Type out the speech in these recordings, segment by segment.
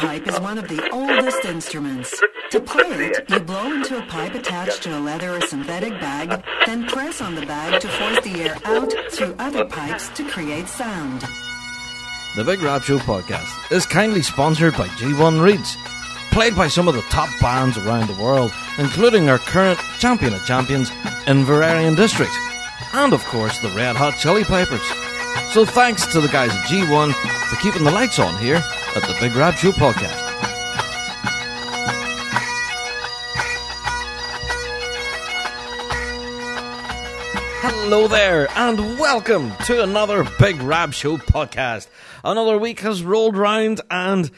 bagpipe is one of the oldest instruments. To play it, you blow into a pipe attached to a leather or synthetic bag, then press on the bag to force the air out through other pipes to create sound. The Big Rab Show podcast is kindly sponsored by G1 Reeds, played by some of the top bands around the world, including our current champion of champions, Inveraray District, and of course the Red Hot Chili Pipers. So thanks to the guys at G1 for keeping the lights on here at the Big Rab Show podcast. Hello there, and welcome to another Big Rab Show podcast. Another week has rolled round, and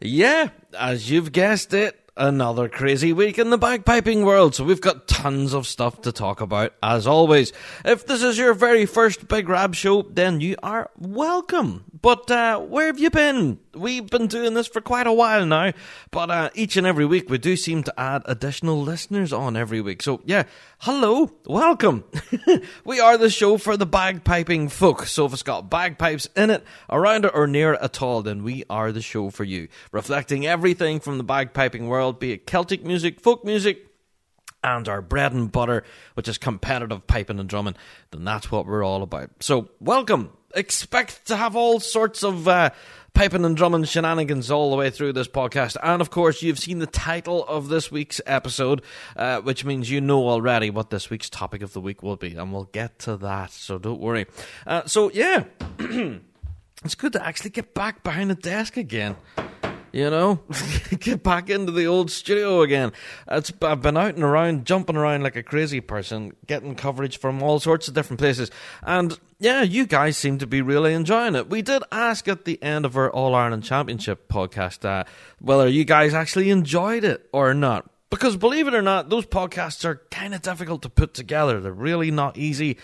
yeah, as you've guessed it, another crazy week in the bagpiping world. So we've got tons of stuff to talk about, as always. If this is your very first Big Rab show, then you are welcome. But uh, where have you been? We've been doing this for quite a while now, but uh, each and every week we do seem to add additional listeners on every week. So yeah, hello, welcome. we are the show for the bagpiping folk. So if it's got bagpipes in it, around it, or near it at all, then we are the show for you. Reflecting everything from the bagpiping world, be it Celtic music, folk music, and our bread and butter, which is competitive piping and drumming, then that's what we're all about. So, welcome. Expect to have all sorts of uh, piping and drumming shenanigans all the way through this podcast. And of course, you've seen the title of this week's episode, uh, which means you know already what this week's topic of the week will be. And we'll get to that, so don't worry. Uh, so, yeah, it's good to actually get back behind the desk again you know, get back into the old studio again. It's, I've been out and around, jumping around like a crazy person, getting coverage from all sorts of different places. And yeah, you guys seem to be really enjoying it. We did ask at the end of our All Ireland Championship podcast uh, whether you guys actually enjoyed it or not. Because believe it or not, those podcasts are kind of difficult to put together. They're really not easy.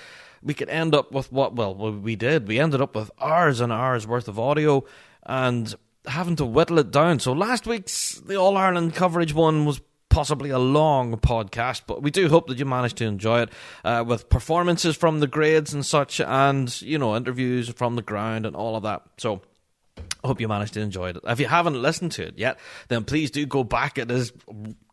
We could end up with what, well, we did. We ended up with hours and hours worth of audio and having to whittle it down. So last week's the All Ireland coverage one was possibly a long podcast, but we do hope that you managed to enjoy it uh, with performances from the grades and such, and you know interviews from the ground and all of that. So. I hope you managed to enjoy it. If you haven't listened to it yet, then please do go back. It is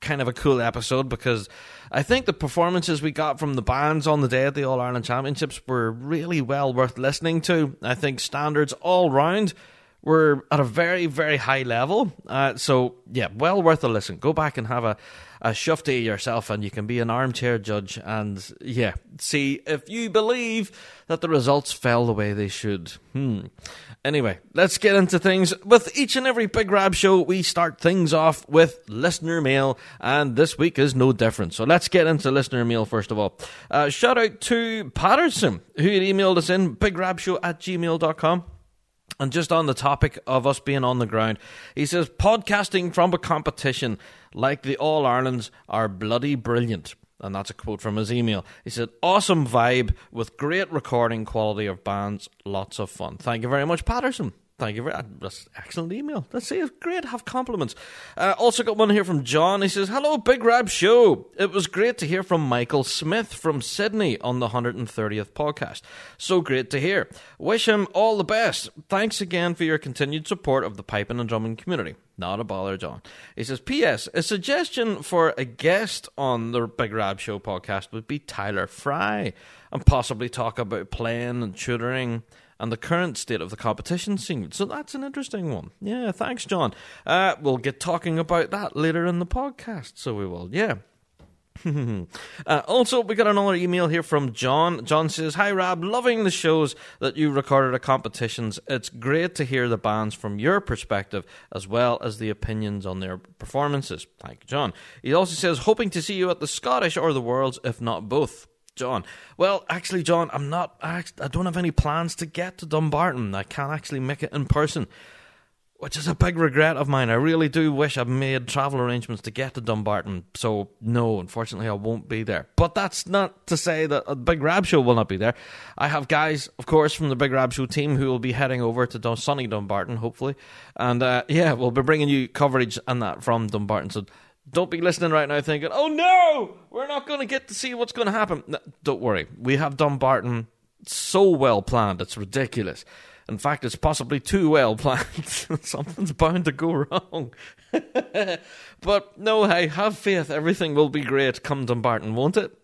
kind of a cool episode because I think the performances we got from the bands on the day at the All Ireland Championships were really well worth listening to. I think standards all round we're at a very, very high level. Uh, so, yeah, well worth a listen. Go back and have a, a shufty yourself, and you can be an armchair judge and, yeah, see if you believe that the results fell the way they should. Hmm. Anyway, let's get into things. With each and every Big Rab show, we start things off with listener mail, and this week is no different. So let's get into listener mail first of all. Uh, shout out to Patterson, who emailed us in, bigrabshow at gmail.com. And just on the topic of us being on the ground, he says podcasting from a competition like the All Irelands are bloody brilliant. And that's a quote from his email. He said, Awesome vibe with great recording quality of bands, lots of fun. Thank you very much, Patterson. Thank you very much. That's excellent email. See, it's great have compliments. Uh, also got one here from John. He says, Hello, Big Rab Show. It was great to hear from Michael Smith from Sydney on the 130th podcast. So great to hear. Wish him all the best. Thanks again for your continued support of the piping and drumming community. Not a bother, John. He says, P.S. A suggestion for a guest on the Big Rab Show podcast would be Tyler Fry and possibly talk about playing and tutoring and the current state of the competition scene. So that's an interesting one. Yeah, thanks, John. Uh, we'll get talking about that later in the podcast. So we will. Yeah. uh, also, we got another email here from John. John says, Hi, Rab, loving the shows that you recorded at competitions. It's great to hear the bands from your perspective as well as the opinions on their performances. Thank you, John. He also says, Hoping to see you at the Scottish or the Worlds, if not both. John. Well, actually, John, I'm not. I don't have any plans to get to Dumbarton. I can't actually make it in person, which is a big regret of mine. I really do wish I'd made travel arrangements to get to Dumbarton. So, no, unfortunately, I won't be there. But that's not to say that a Big Rab Show will not be there. I have guys, of course, from the Big Rab Show team who will be heading over to sunny Dumbarton, hopefully. And uh, yeah, we'll be bringing you coverage and that from Dumbarton. So, don't be listening right now thinking, oh no, we're not going to get to see what's going to happen. No, don't worry. We have Dumbarton so well planned, it's ridiculous. In fact, it's possibly too well planned. Something's bound to go wrong. but no, hey, have faith. Everything will be great come Dumbarton, won't it?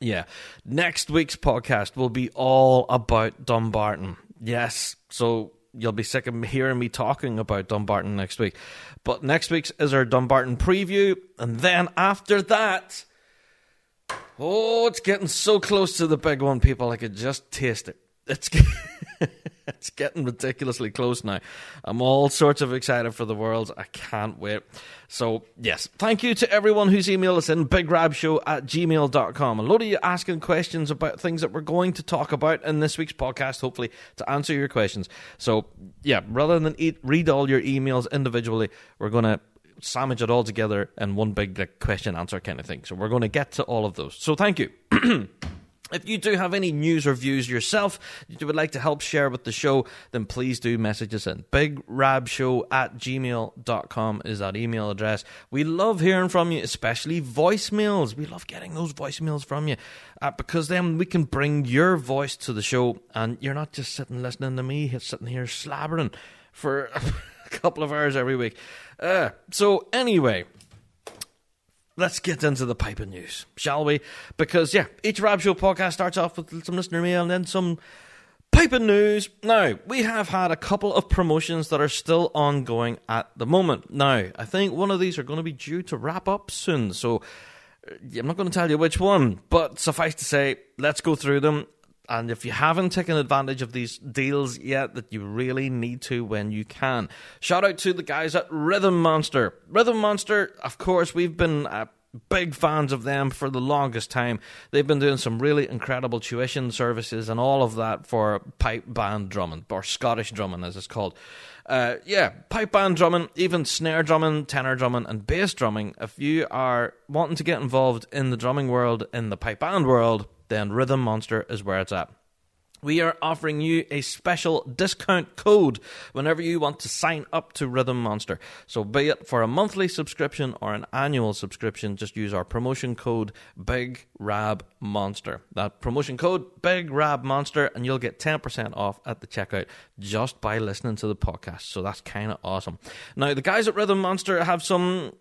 Yeah. Next week's podcast will be all about Dumbarton. Yes. So you'll be sick of hearing me talking about Dumbarton next week. But next week's is our Dumbarton preview. And then after that, oh, it's getting so close to the big one, people. I could just taste it. It's. it's getting ridiculously close now. I'm all sorts of excited for the world. I can't wait. So, yes, thank you to everyone who's emailed us in, bigrabshow at gmail.com. A lot of you asking questions about things that we're going to talk about in this week's podcast, hopefully, to answer your questions. So, yeah, rather than eat, read all your emails individually, we're going to sandwich it all together in one big like, question answer kind of thing. So, we're going to get to all of those. So, thank you. If you do have any news or views yourself you would like to help share with the show, then please do message us in. BigRabShow at gmail.com is that email address. We love hearing from you, especially voicemails. We love getting those voicemails from you uh, because then we can bring your voice to the show and you're not just sitting listening to me, sitting here slabbering for a couple of hours every week. Uh, so, anyway, let's get into the piping news, shall we? Because, yeah, each Rab Show podcast starts off with some listener mail and then some piping news. Now, we have had a couple of promotions that are still ongoing at the moment. Now, I think one of these are going to be due to wrap up soon, so uh, I'm not going to tell you which one, but suffice to say, let's go through them and if you haven't taken advantage of these deals yet, that you really need to when you can. Shout out to the guys at Rhythm Monster. Rhythm Monster, of course, we've been uh, big fans of them for the longest time. They've been doing some really incredible tuition services and all of that for pipe band drumming, or Scottish drumming as it's called. Uh, yeah, pipe band drumming, even snare drumming, tenor drumming, and bass drumming. If you are wanting to get involved in the drumming world, in the pipe band world, then Rhythm Monster is where it's at. We are offering you a special discount code whenever you want to sign up to Rhythm Monster. So, be it for a monthly subscription or an annual subscription, just use our promotion code Big Rab Monster. That promotion code Big Rab Monster, and you'll get 10% off at the checkout just by listening to the podcast. So, that's kind of awesome. Now, the guys at Rhythm Monster have some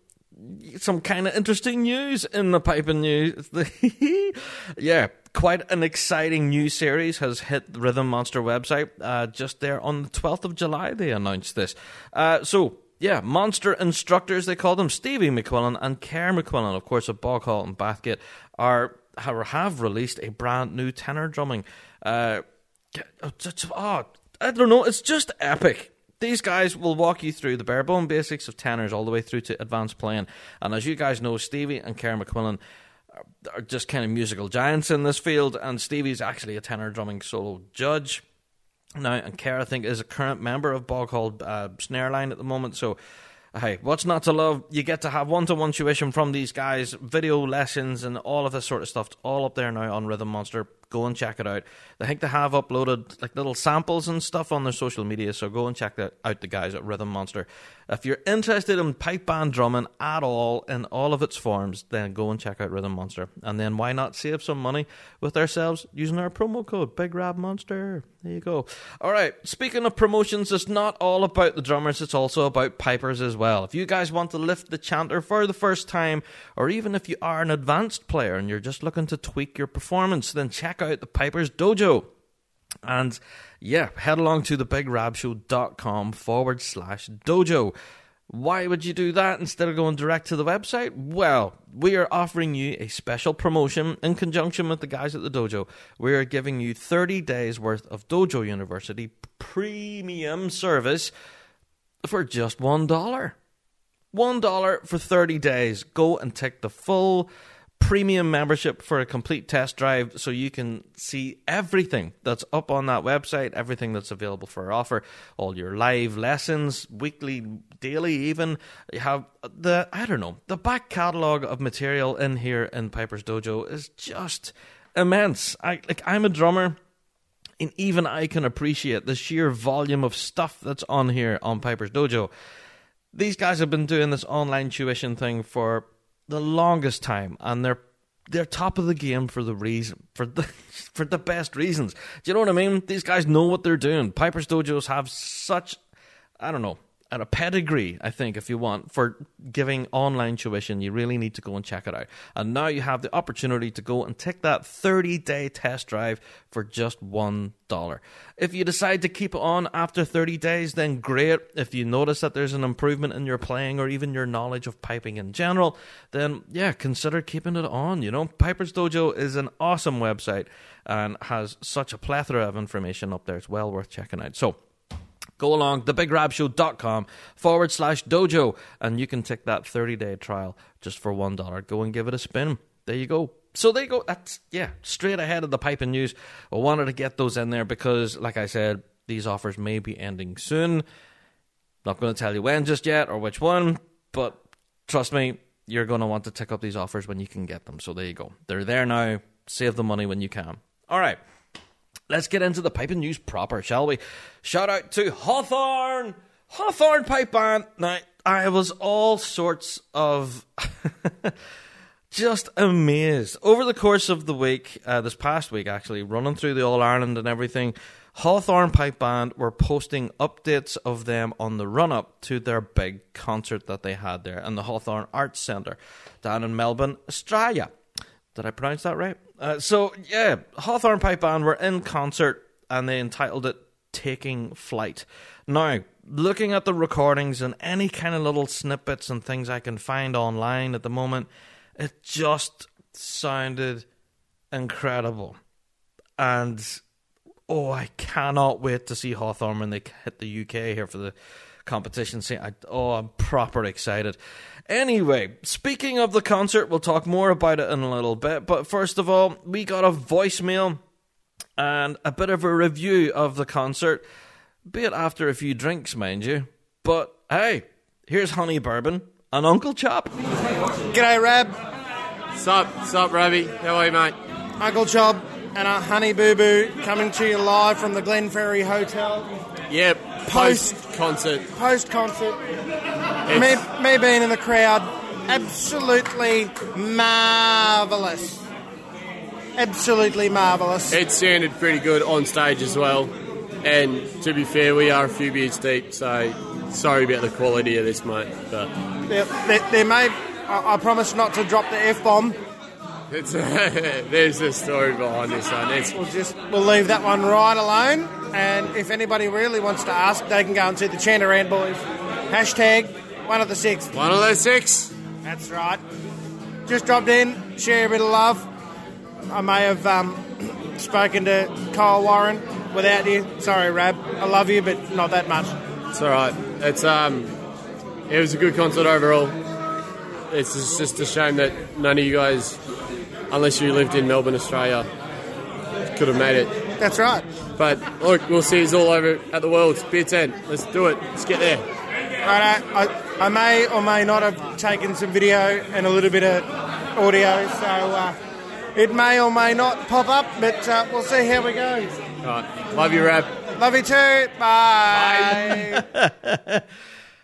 some kind of interesting news in the paper news. yeah, quite an exciting new series has hit the Rhythm Monster website. Uh, just there on the 12th of July, they announced this. Uh, so, yeah, monster instructors, they call them Stevie McQuillan and Kerr McQuillan, of course, of Boghall and Bathgate, are have released a brand new tenor drumming. Uh, oh, I don't know, it's just epic. These guys will walk you through the bare bone basics of tenors all the way through to advanced playing. And as you guys know, Stevie and Kerr McQuillan are just kind of musical giants in this field. And Stevie's actually a tenor drumming solo judge now. And Kerr, I think, is a current member of Boghall uh, Snareline at the moment. So hey, what's not to love? You get to have one to one tuition from these guys, video lessons, and all of this sort of stuff. It's all up there now on Rhythm Monster. Go and check it out. I think they have uploaded like little samples and stuff on their social media, so go and check that out. The guys at Rhythm Monster. If you're interested in pipe band drumming at all in all of its forms, then go and check out Rhythm Monster. And then why not save some money with ourselves using our promo code Big Rab Monster? There you go. All right. Speaking of promotions, it's not all about the drummers. It's also about pipers as well. If you guys want to lift the chanter for the first time, or even if you are an advanced player and you're just looking to tweak your performance, then check out the Piper's Dojo. And yeah, head along to thebigrabshow.com forward slash dojo. Why would you do that instead of going direct to the website? Well, we are offering you a special promotion in conjunction with the guys at the dojo. We are giving you 30 days worth of Dojo University premium service for just $1. $1 for 30 days. Go and take the full premium membership for a complete test drive so you can see everything that's up on that website, everything that's available for offer, all your live lessons, weekly, daily, even. You have the, I don't know, the back catalogue of material in here in Piper's Dojo is just immense. I like I'm a drummer and even I can appreciate the sheer volume of stuff that's on here on Piper's Dojo. These guys have been doing this online tuition thing for the longest time, and they're they're top of the game for the reason for the for the best reasons. Do you know what I mean? These guys know what they're doing. Piper's dojos have such I don't know and a pedigree, I think, if you want, for giving online tuition, you really need to go and check it out. And now you have the opportunity to go and take that 30 day test drive for just $1. If you decide to keep it on after 30 days, then great. If you notice that there's an improvement in your playing or even your knowledge of piping in general, then yeah, consider keeping it on. You know, Piper's Dojo is an awesome website and has such a plethora of information up there. It's well worth checking out. So, go along thebigrabshow.com forward slash dojo and you can take that 30 day trial just for one dollar. Go and give it a spin. There you go. So there you go. That's yeah straight ahead of the pipe and news. I wanted to get those in there because like i said these offers may be ending soon. Not going to tell you when just yet or which one but trust me you're going to want to take up these offers when you can get them. So there you go. They're there now. Save the money when you can. All right Let's get into the piping news proper, shall we? Shout out to Hawthorn! Hawthorn Pipe Band! Now, I was all sorts of just amazed. Over the course of the week, uh, this past week actually, running through the All Ireland and everything, Hawthorn Pipe Band were posting updates of them on the run up to their big concert that they had there in the Hawthorn Arts Centre down in Melbourne, Australia. Did I pronounce that right? Uh, so yeah, Hawthorn Pipe Band were in concert and they entitled it "Taking Flight." Now, looking at the recordings and any kind of little snippets and things I can find online at the moment, it just sounded incredible, and oh, I cannot wait to see Hawthorn when they hit the UK here for the competition See, I, oh, I'm proper excited. Anyway, speaking of the concert, we'll talk more about it in a little bit. But first of all, we got a voicemail and a bit of a review of the concert, be it after a few drinks, mind you. But hey, here's Honey Bourbon and Uncle Chop. G'day, Rab. Sup, sup, Ravi. How are you, mate? Uncle Chop and a Honey Boo Boo coming to you live from the Glenferrie Hotel. Yeah, post concert. Post concert. Me, me being in the crowd, absolutely marvellous. Absolutely marvellous. It sounded pretty good on stage as well. And to be fair, we are a few beers deep, so sorry about the quality of this, mate. But There, there, there may, I, I promise not to drop the F bomb. there's a story behind this one. It's, We'll just we'll leave that one right alone. And if anybody really wants to ask, they can go and see the Chandarand boys. Hashtag one of the six. one of the six. That's right. Just dropped in, share a bit of love. I may have um, spoken to Kyle Warren without you. Sorry, Rab. I love you, but not that much. It's all right. It's um, it was a good concert overall. It's just a shame that none of you guys, unless you lived in Melbourne, Australia, could have made it. That's right. But look, we'll see it's all over at the Worlds. Beer 10. Let's do it. Let's get there. Right, I, I may or may not have taken some video and a little bit of audio, so uh, it may or may not pop up, but uh, we'll see how we go. All right. Love you, Rab. Love you too. Bye.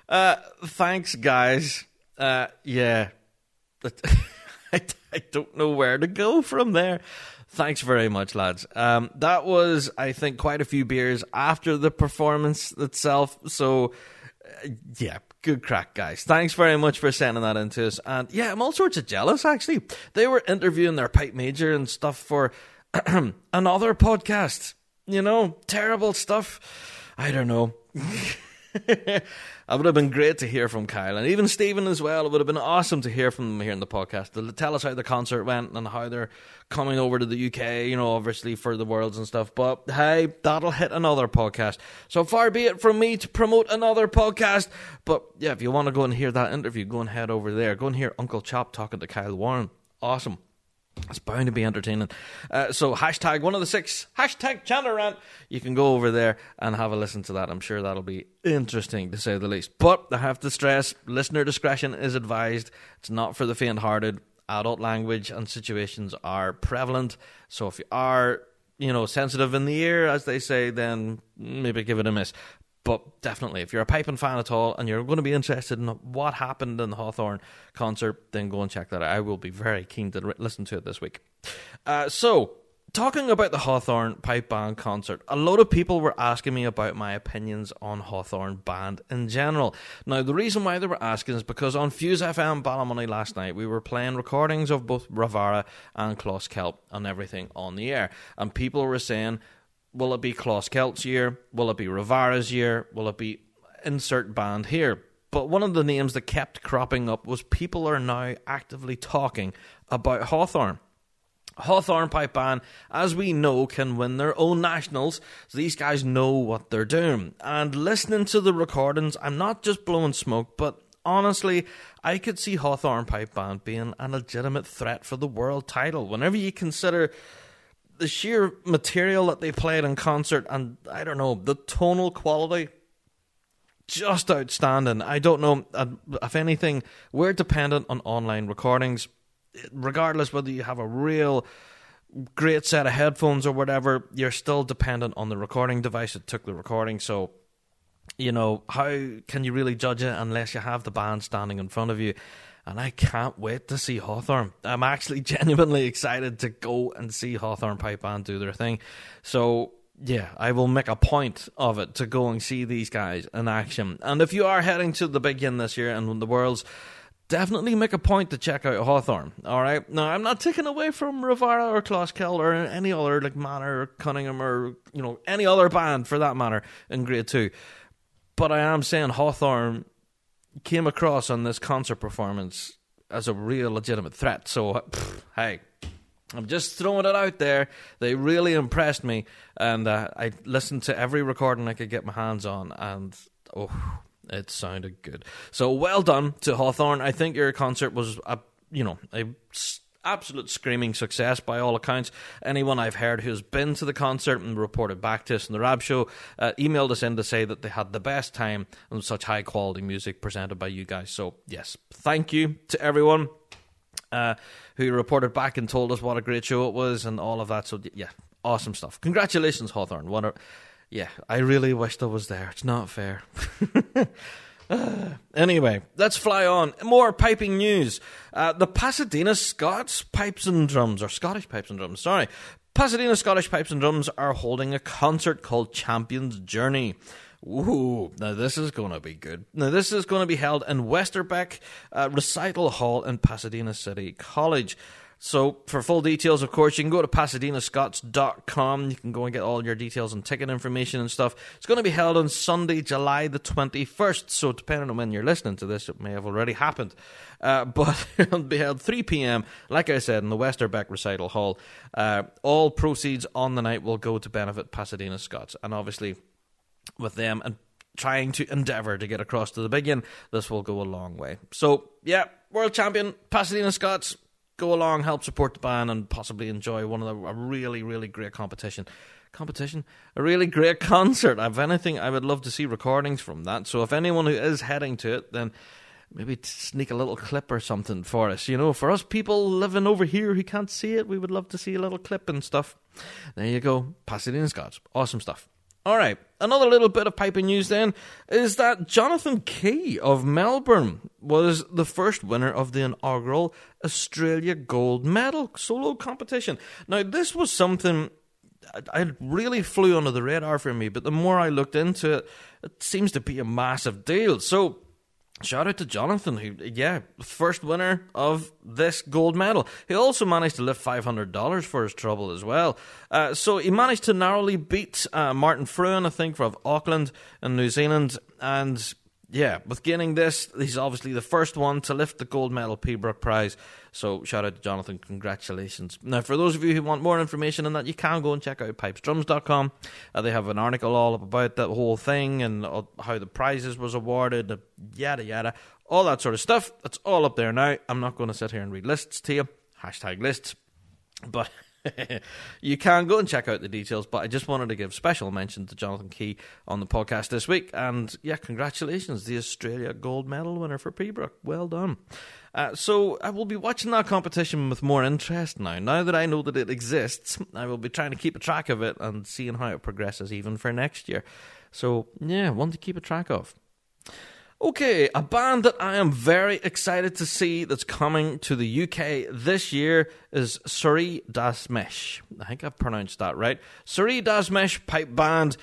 Bye. Thanks, guys. Uh, yeah. I, I don't know where to go from there. Thanks very much, lads. Um, that was, I think, quite a few beers after the performance itself. So, uh, yeah, good crack, guys. Thanks very much for sending that in to us. And yeah, I'm all sorts of jealous, actually. They were interviewing their pipe major and stuff for another podcast. You know, terrible stuff. I don't know. Uh, it would have been great to hear from Kyle and even Stephen as well. It would have been awesome to hear from them here in the podcast to tell us how the concert went and how they're coming over to the UK, you know, obviously for the Worlds and stuff. But hey, that'll hit another podcast. So far be it from me to promote another podcast. But yeah, if you want to go and hear that interview, go and head over there. Go and hear Uncle Chop talking to Kyle Warren. Awesome. It's bound to be entertaining. Uh, so hashtag one of the six, hashtag Chandarant. You can go over there and have a listen to that. I'm sure that'll be interesting to say the least. But I have to stress, listener discretion is advised. It's not for the faint-hearted. Adult language and situations are prevalent. So if you are, you know, sensitive in the ear, as they say, then maybe give it a miss. But definitely, if you're a piping fan at all and you're going to be interested in what happened in the Hawthorn concert, then go and check that out. I will be very keen to listen to it this week. Uh, so, talking about the Hawthorn Pipe Band concert, a lot of people were asking me about my opinions on Hawthorn Band in general. Now, the reason why they were asking is because on Fuse FM Ballymoney last night, we were playing recordings of both Ravara and Closkelt and everything on the air. And people were saying, will it be Closkelt's year? Will it be Ravara's year? Will it be insert band here? But one of the names that kept cropping up was people are now actively talking about Hawthorn. Hawthorn Pipe Band, as we know, can win their own nationals. So these guys know what they're doing. And listening to the recordings, I'm not just blowing smoke, but honestly, I could see Hawthorn Pipe Band being a legitimate threat for the world title. Whenever you consider the sheer material that they played in concert and I don't know, the tonal quality just outstanding. I don't know if anything, we're dependent on online recordings regardless whether you have a real great set of headphones or whatever, you're still dependent on the recording device that took the recording. So, you know, how can you really judge it unless you have the band standing in front of you? And I can't wait to see Hawthorn. I'm actually genuinely excited to go and see Hawthorn Pipe Band do their thing. So, yeah, I will make a point of it to go and see these guys in action. And if you are heading to the Big this year and the world's definitely make a point to check out Hawthorn. All right. Now, I'm not taking away from Ravara or Closkelt or any other like Manor or Cunningham or you know any other band for that matter in Grade Two, but I am saying Hawthorn came across on this concert performance as a real legitimate threat. So, pff, hey. I'm just throwing it out there. They really impressed me, and uh, I listened to every recording I could get my hands on, and oh, it sounded good. So well done to Hawthorn. I think your concert was a you know a absolute screaming success by all accounts. Anyone I've heard who's been to the concert and reported back to us in the Rab Show uh, emailed us in to say that they had the best time and such high quality music presented by you guys. So yes, thank you to everyone. Uh, who reported back and told us what a great show it was and all of that. So yeah, awesome stuff. Congratulations, Hawthorn. What a, yeah, I really wish I was there. It's not fair. anyway, let's fly on. More piping news. Uh, the Pasadena Scots Pipes and Drums, or Scottish Pipes and Drums, sorry. Pasadena Scottish Pipes and Drums are holding a concert called Champions Journey. Ooh, now this is going to be good. Now, this is going to be held in Westerbeck uh, Recital Hall in Pasadena City College. So, for full details, of course, you can go to PasadenaScots.com. You can go and get all your details and ticket information and stuff. It's going to be held on Sunday, July the 21st. So, depending on when you're listening to this, it may have already happened. Uh, but it'll be held 3 p.m., like I said, in the Westerbeck Recital Hall. Uh, all proceeds on the night will go to benefit Pasadena Scots. And obviously, with them and trying to endeavour to get across to the big one, this will go a long way. So, yeah, world champion Pasadena Scots go along, help support the band, and possibly enjoy one of the a really, really great competition. Competition, a really great concert. If anything, I would love to see recordings from that. So if anyone who is heading to it, then maybe sneak a little clip or something for us. You know, for us people living over here who can't see it, we would love to see a little clip and stuff. There you go, Pasadena Scots, awesome stuff. All right, another little bit of piping news then is that Jonathan Key of Melbourne was the first winner of the inaugural Australia Gold Medal solo competition. Now, this was something I really flew under the radar for me, but the more I looked into it, it seems to be a massive deal. So, Shout out to Jonathan, who, yeah, first winner of this gold medal. He also managed to lift $500 for his trouble as well. Uh, so he managed to narrowly beat uh, Martin Fruin, I think, from Auckland in New Zealand. And yeah, with gaining this, he's obviously the first one to lift the gold medal Pembroke Prize. So shout out to Jonathan, congratulations. Now, for those of you who want more information on that, you can go and check out pipesdrums.com. Uh, they have an article all up about that whole thing and uh, how the prizes was awarded, uh, yada yada, all that sort of stuff. That's all up there now. I'm not going to sit here and read lists to you. Hashtag lists. But you can go and check out the details, but I just wanted to give special mention to Jonathan Key on the podcast this week. And yeah, congratulations, the Australia gold medal winner for Pembroke. Well done. Uh, so I will be watching that competition with more interest now. Now that I know that it exists, I will be trying to keep a track of it and seeing how it progresses even for next year. So yeah, one to keep a track of. Okay, a band that I am very excited to see that's coming to the UK this year is Suri Das Mesh. I think I've pronounced that right. Sri Dasmesh pipe band.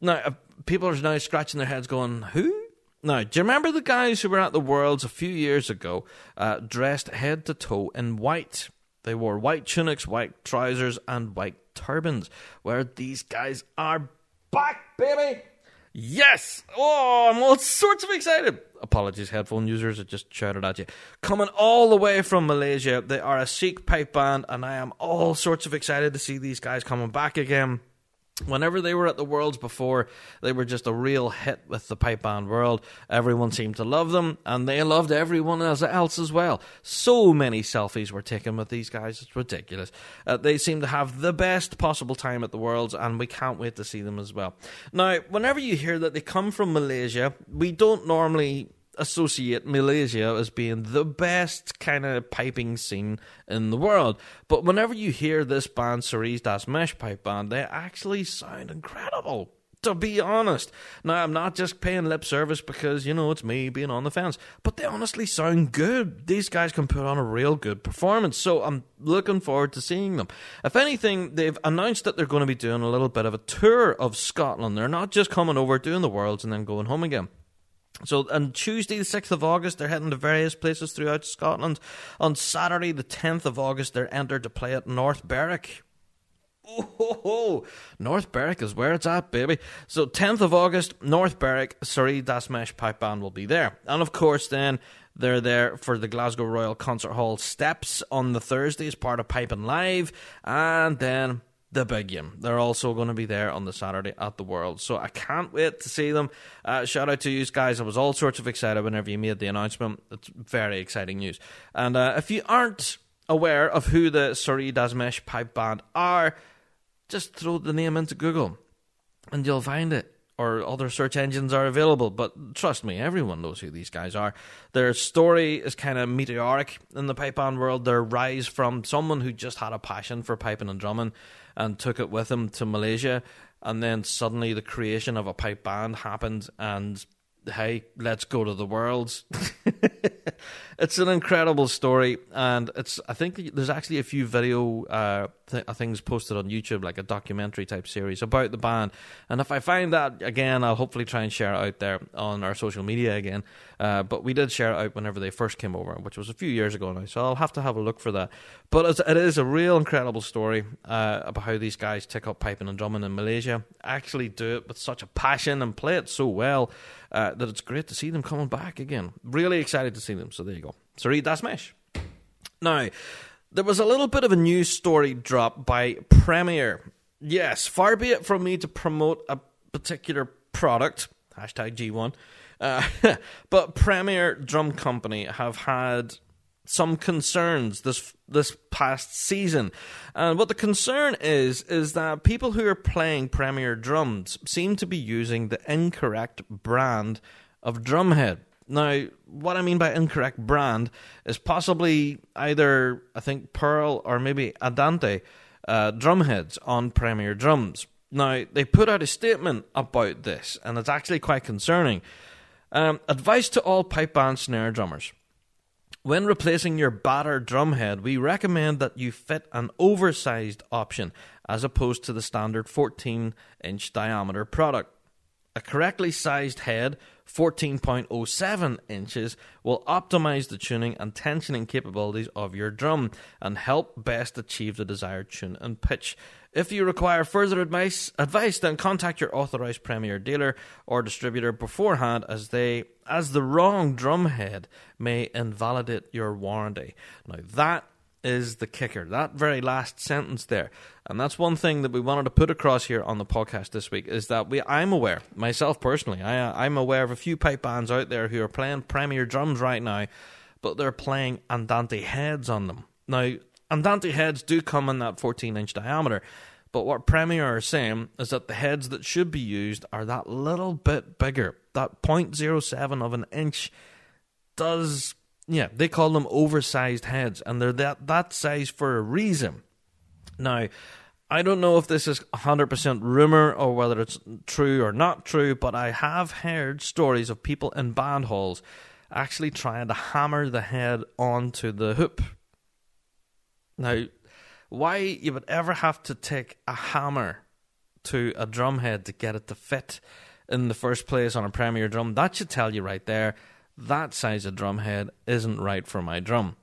Now, uh, people are now scratching their heads going, who? Now, do you remember the guys who were at the Worlds a few years ago, uh, dressed head to toe in white? They wore white tunics, white trousers, and white turbans. Where these guys are back, baby! Yes! Oh, I'm all sorts of excited. Apologies, headphone users, I just shouted at you. Coming all the way from Malaysia, they are a Sikh pipe band, and I am all sorts of excited to see these guys coming back again. Whenever they were at the Worlds before, they were just a real hit with the pipe band world. Everyone seemed to love them, and they loved everyone else as well. So many selfies were taken with these guys, it's ridiculous. Uh, they seem to have the best possible time at the Worlds, and we can't wait to see them as well. Now, whenever you hear that they come from Malaysia, we don't normally associate Malaysia as being the best kind of piping scene in the world. But whenever you hear this band, Sri Dasmesh Pipe Band, they actually sound incredible. To be honest. Now, I'm not just paying lip service because, you know, it's me being on the fence, but they honestly sound good. These guys can put on a real good performance, so I'm looking forward to seeing them. If anything, they've announced that they're going to be doing a little bit of a tour of Scotland. They're not just coming over, doing the Worlds, and then going home again. So on Tuesday, the 6th of August, they're heading to various places throughout Scotland. On Saturday, the 10th of August, they're entered to play at North Berwick. Oh, ho, ho. North Berwick is where it's at, baby. So 10th of August, North Berwick, Sri Dasmesh Pipe Band will be there. And of course, then they're there for the Glasgow Royal Concert Hall Steps on the Thursday as part of Piping Live. And then the big game. They're also going to be there on the Saturday at the World. So I can't wait to see them. Uh, shout out to you guys. I was all sorts of excited whenever you made the announcement. It's very exciting news. And uh, if you aren't aware of who the Sri Dasmesh Pipe Band are, just throw the name into Google and you'll find it or other search engines are available. But trust me, everyone knows who these guys are. Their story is kind of meteoric in the pipe band world. Their rise from someone who just had a passion for piping and drumming and took it with him to Malaysia, and then suddenly the creation of a pipe band happened, and hey, let's go to the worlds. it's an incredible story, and it's. I think there's actually a few video uh, th- things posted on YouTube, like a documentary type series about the band. And if I find that again, I'll hopefully try and share it out there on our social media again. Uh, but we did share it out whenever they first came over, which was a few years ago now. So I'll have to have a look for that. But it's, it is a real incredible story uh, about how these guys take up piping and drumming in Malaysia, actually do it with such a passion and play it so well uh, that it's great to see them coming back again. Really excited to see them. So there you go. Sorry, that's mesh. Now, there was a little bit of a news story drop by Premier. Yes, far be it from me to promote a particular product, hashtag G1, uh, but Premier Drum Company have had some concerns this this past season. And what the concern is is that people who are playing Premier drums seem to be using the incorrect brand of drumhead. Now, what I mean by incorrect brand is possibly either I think Pearl or maybe Andante uh, drumheads on Premier drums. Now, they put out a statement about this, and it's actually quite concerning. Um, advice to all pipe band snare drummers. When replacing your battered drumhead, we recommend that you fit an oversized option as opposed to the standard 14 inch diameter product. A correctly sized head, 14.07 inches, will optimize the tuning and tensioning capabilities of your drum and help best achieve the desired tune and pitch. If you require further advice, advice, then contact your authorized Premier dealer or distributor beforehand, as they, as the wrong drum head may invalidate your warranty. Now that is the kicker. That very last sentence there, and that's one thing that we wanted to put across here on the podcast this week is that we. I'm aware myself personally. I, uh, I'm aware of a few pipe bands out there who are playing Premier drums right now, but they're playing Andante heads on them. Now Andante heads do come in that 14 inch diameter, but what Premier are saying is that the heads that should be used are that little bit bigger. That 0.07 of an inch does Yeah, they call them oversized heads, and they're that that size for a reason. Now, I don't know if this is 100% rumor or whether it's true or not true, but I have heard stories of people in band halls actually trying to hammer the head onto the hoop. Now, why you would ever have to take a hammer to a drum head to get it to fit in the first place on a Premier drum, that should tell you right there that size of drum head isn't right for my drum.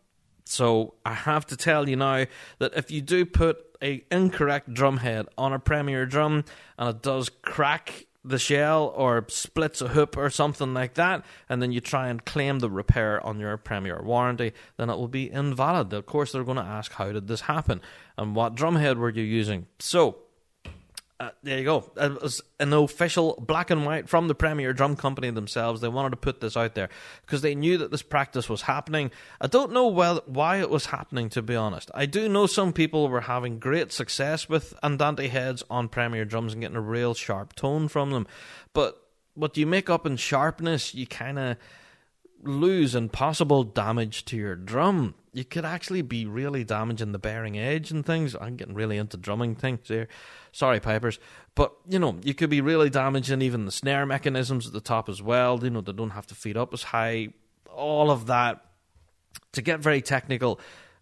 So I have to tell you now that if you do put a incorrect drum head on a Premier drum and it does crack the shell or splits a hoop or something like that, and then you try and claim the repair on your Premier warranty, then it will be invalid. Of course, they're going to ask, How did this happen? And what drumhead were you using? So, uh, there you go. It was an official black and white from the Premier Drum Company themselves. They wanted to put this out there because they knew that this practice was happening. I don't know well why it was happening, to be honest. I do know some people were having great success with Andante heads on Premier drums and getting a real sharp tone from them. But what you make up in sharpness, you kind of lose and possible damage to your drum. You could actually be really damaging the bearing edge and things. I'm getting really into drumming things here. Sorry, pipers. But, you know, you could be really damaging even the snare mechanisms at the top as well. You know, they don't have to feed up as high. All of that. To get very technical,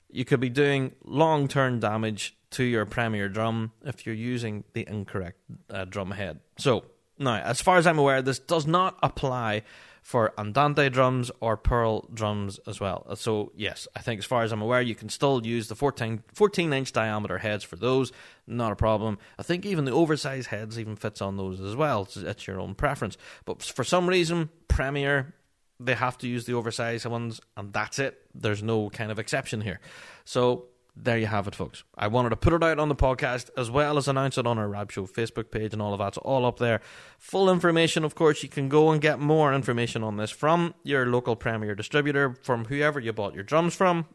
you could be doing long term damage to your Premier drum if you're using the incorrect uh, drum head. So, now, as far as I'm aware, this does not apply for Andante drums or Pearl drums as well. So, yes, I think as far as I'm aware, you can still use the 14, 14 inch diameter heads for those, not a problem. I think even the oversized heads even fits on those as well. It's, it's your own preference. But for some reason, Premier, they have to use the oversized ones, and that's it. There's no kind of exception here. So, there you have it, folks. I wanted to put it out on the podcast as well as announce it on our Rab Show Facebook page and all of that's all up there. Full information, of course, you can go and get more information on this from your local Premier distributor, from whoever you bought your drums from.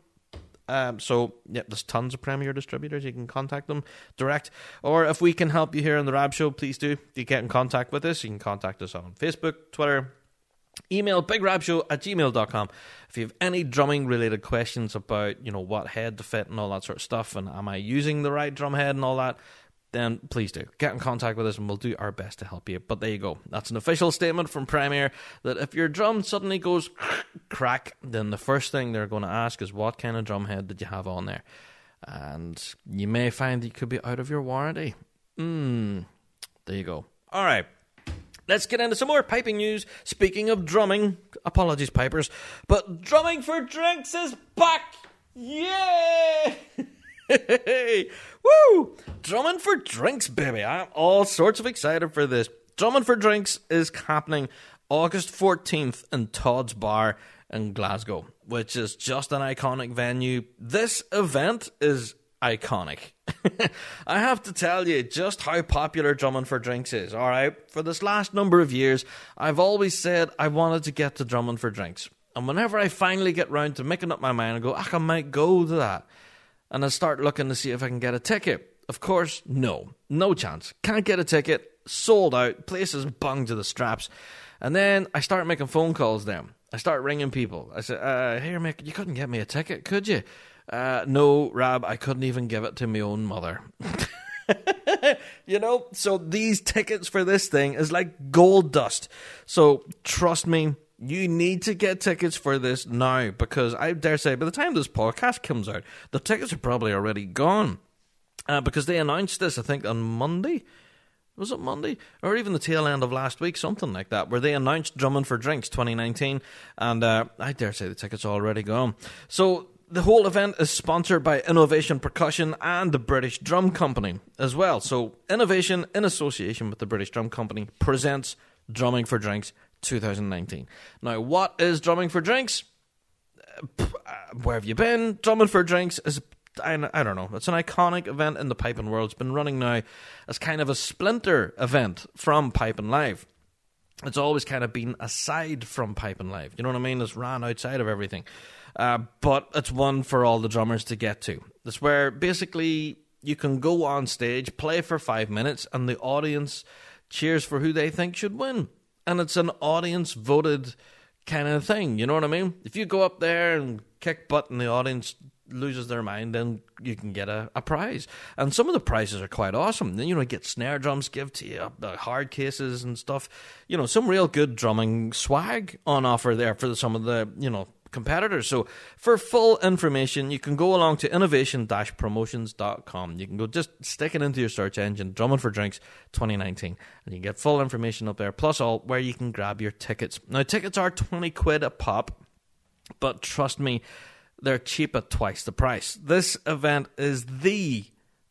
Um, so, yeah, there's tons of Premier distributors. You can contact them direct. Or if we can help you here on the Rab Show, please do. You get in contact with us, you can contact us on Facebook, Twitter, Email bigrabshow at gmail.com if you have any drumming related questions about, you know, what head to fit and all that sort of stuff, and am I using the right drum head and all that, then please do. Get in contact with us and we'll do our best to help you. But there you go. That's an official statement from Premier that if your drum suddenly goes crack, then the first thing they're going to ask is what kind of drum head did you have on there? And you may find that you could be out of your warranty. Hmm. There you go. All right. Let's get into some more piping news. Speaking of drumming, apologies, pipers, but drumming for drinks is back. Yay! Woo! Drumming for drinks, baby. I'm all sorts of excited for this. Drumming for drinks is happening August 14th in Todd's Bar in Glasgow, which is just an iconic venue. This event is iconic. I have to tell you just how popular drumming for drinks is, alright? For this last number of years, I've always said I wanted to get to drumming for drinks. And whenever I finally get round to making up my mind and go, I might go to that, and I start looking to see if I can get a ticket. Of course, no. No chance. Can't get a ticket. Sold out. Places bung to the straps. And then I start making phone calls then. I start ringing people. I said, uh, here, Mick, you couldn't get me a ticket, could you? Uh, no, Rab, I couldn't even give it to my own mother. you know, so these tickets for this thing is like gold dust. So trust me, you need to get tickets for this now because I dare say by the time this podcast comes out, the tickets are probably already gone. Uh, because they announced this, I think, on Monday. Was it Monday? Or even the tail end of last week, something like that, where they announced Drumming for Drinks 2019. And uh, I dare say the tickets are already gone. So the whole event is sponsored by Innovation Percussion and the British Drum Company as well. So, Innovation, in association with the British Drum Company, presents Drumming for Drinks 2019. Now, what is Drumming for Drinks? Uh, where have you been? Drumming for Drinks is, I, don't know, it's an iconic event in the piping world. It's been running now as kind of a splinter event from Piping Live. It's always kind of been aside from Piping Live. You know what I mean? It's ran outside of everything. Uh, but it's one for all the drummers to get to. It's where basically you can go on stage, play for five minutes, and the audience cheers for who they think should win. And it's an audience voted kind of thing. You know what I mean? If you go up there and kick butt and the audience loses their mind, then you can get a, a prize. And some of the prizes are quite awesome. Then, you know, you get snare drums give to you, hard cases and stuff. You know, some real good drumming swag on offer there for some of the, you know, competitors. So for full information, you can go along to innovation-promotions.com. You can go just stick it into your search engine, Drumming for Drinks 2019, and you get full information up there, plus all where you can grab your tickets. Now, tickets are 20 quid a pop, but trust me, they're cheap at twice the price. This event is the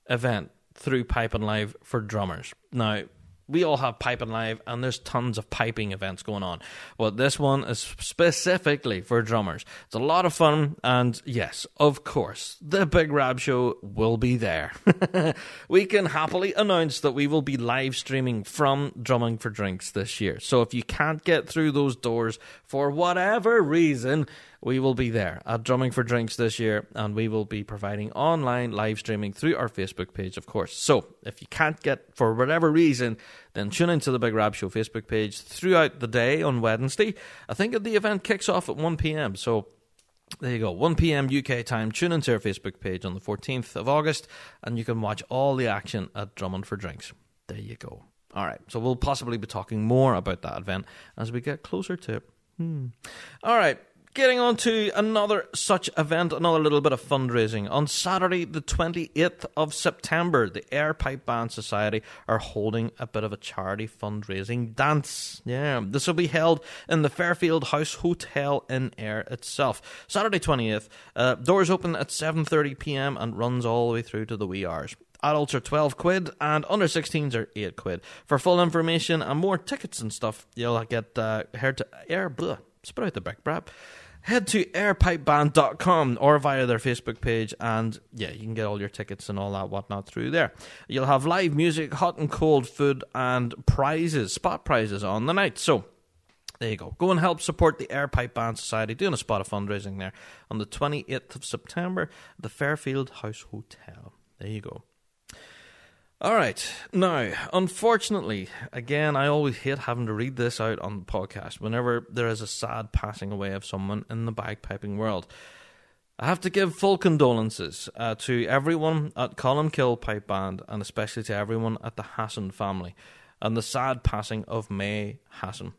event through Piping Live for drummers. Now, we all have piping live and there's tons of piping events going on. But this one is specifically for drummers. It's a lot of fun and yes of course the big rab show will be there. We can happily announce that we will be live streaming from drumming for drinks this year. So if you can't get through those doors for whatever reason we will be there at Drumming for Drinks this year, and we will be providing online live streaming through our Facebook page, of course. So, if you can't get for whatever reason, then tune into the Big Rab Show Facebook page throughout the day on Wednesday. I think the event kicks off at 1 p.m. So, there you go, 1 p.m. UK time. Tune into our Facebook page on the 14th of August, and you can watch all the action at Drumming for Drinks. There you go. All right, so we'll possibly be talking more about that event as we get closer to it. Hmm. All right, Getting on to another such event, another little bit of fundraising. On Saturday, the 28th of September, the Ayr Pipe Band Society are holding a bit of a charity fundraising dance. Yeah, this will be held in the Fairfield House Hotel in Ayr itself. Saturday 28th, uh, doors open at 7:30 p.m. and runs all the way through to the wee hours. Adults are 12 quid and under 16s are 8 quid. For full information and more tickets and stuff, you'll get uh, to Ayr. Blah, spit out the brick, brab head to airpipeband.com or via their Facebook page, and yeah, you can get all your tickets and all that whatnot through there. You'll have live music, hot and cold food, and prizes, spot prizes on the night. So there you go. Go and help support the Ayr Pipe Band Society doing a spot of fundraising there on the 28th of September, at the Fairfield House Hotel. There you go. All right. Now, unfortunately, again, I always hate having to read this out on the podcast whenever there is a sad passing away of someone in the bagpiping world. I have to give full condolences uh, to everyone at Columkill Pipe Band and especially to everyone at the Hassan family and the sad passing of May Hassan.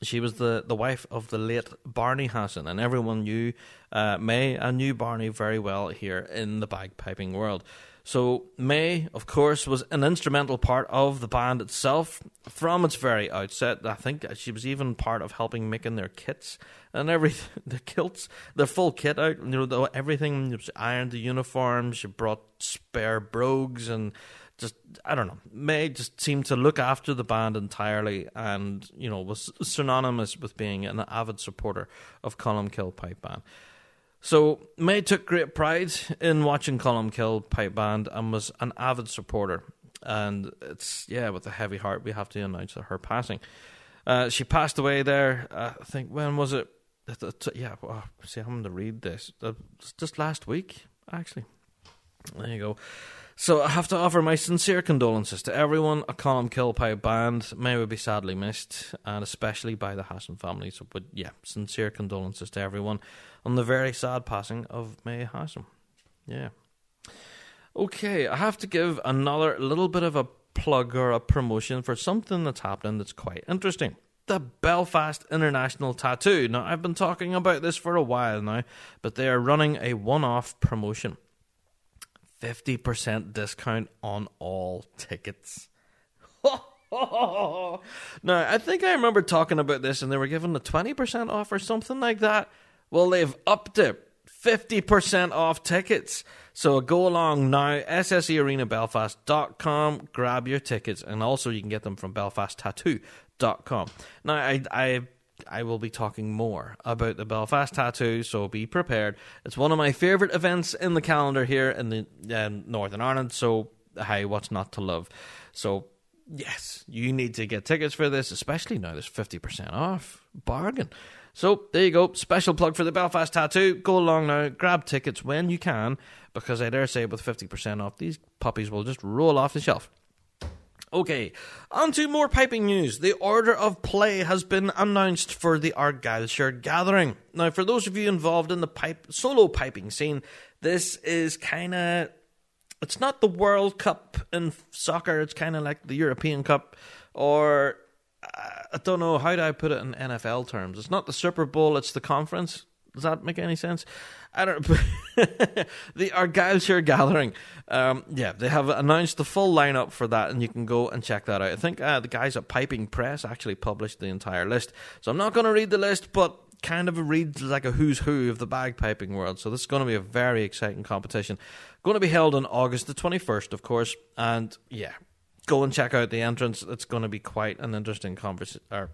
She was the, the wife of the late Barney Hassan, and everyone knew uh, May and knew Barney very well here in the bagpiping world. So May, of course, was an instrumental part of the band itself from its very outset. I think she was even part of helping making their kits and everything, the kilts, the full kit out. You know, everything. She ironed the uniforms. She brought spare brogues and just I don't know. May just seemed to look after the band entirely, and you know was synonymous with being an avid supporter of Columkill Pipe Band. So May took great pride in watching Columkill Pipe Band and was an avid supporter. And it's yeah, with a heavy heart we have to announce her passing. Uh, she passed away there. Uh, I think when was it? Yeah, well, see, I'm going to read this. Uh, just last week, actually. There you go. So I have to offer my sincere condolences to everyone at Columkill Pipe Band. May will be sadly missed, and especially by the Hassan family. So, but yeah, sincere condolences to everyone on the very sad passing of May Hassan. Yeah. Okay, I have to give another little bit of a plug or a promotion for something that's happening that's quite interesting. The Belfast International Tattoo. Now, I've been talking about this for a while now, but they are running a one off promotion 50% discount on all tickets. now, I think I remember talking about this and they were giving a 20% off or something like that. Well, they've upped it 50% off tickets. So go along now, ssearenabelfast.com, grab your tickets, and also you can get them from belfasttattoo.com. Now, I, I I will be talking more about the Belfast Tattoo, so be prepared. It's one of my favourite events in the calendar here in the uh, Northern Ireland, so hey, what's not to love? So, yes, you need to get tickets for this, especially now there's 50% off. Bargain. So, there you go. Special plug for the Belfast Tattoo. Go along now, grab tickets when you can, because I dare say with 50% off, these puppies will just roll off the shelf. Okay, on to more piping news. The order of play has been announced for the Argyllshire Gathering. Now, for those of you involved in the pipe solo piping scene, this is kind of it's not the World Cup in soccer. It's kind of like the European Cup, or uh, I don't know how do I put it in NFL terms. It's not the Super Bowl. It's the conference. Does that make any sense? I don't. the Argyllshire Gathering. Um, yeah, they have announced the full lineup for that, and you can go and check that out. I think uh, the guys at Piping Press actually published the entire list, so I'm not going to read the list, but kind of read like a who's who of the bagpiping world. So this is going to be a very exciting competition. Going to be held on August the 21st, of course, and yeah, go and check out the entrance. It's going to be quite an interesting conversa-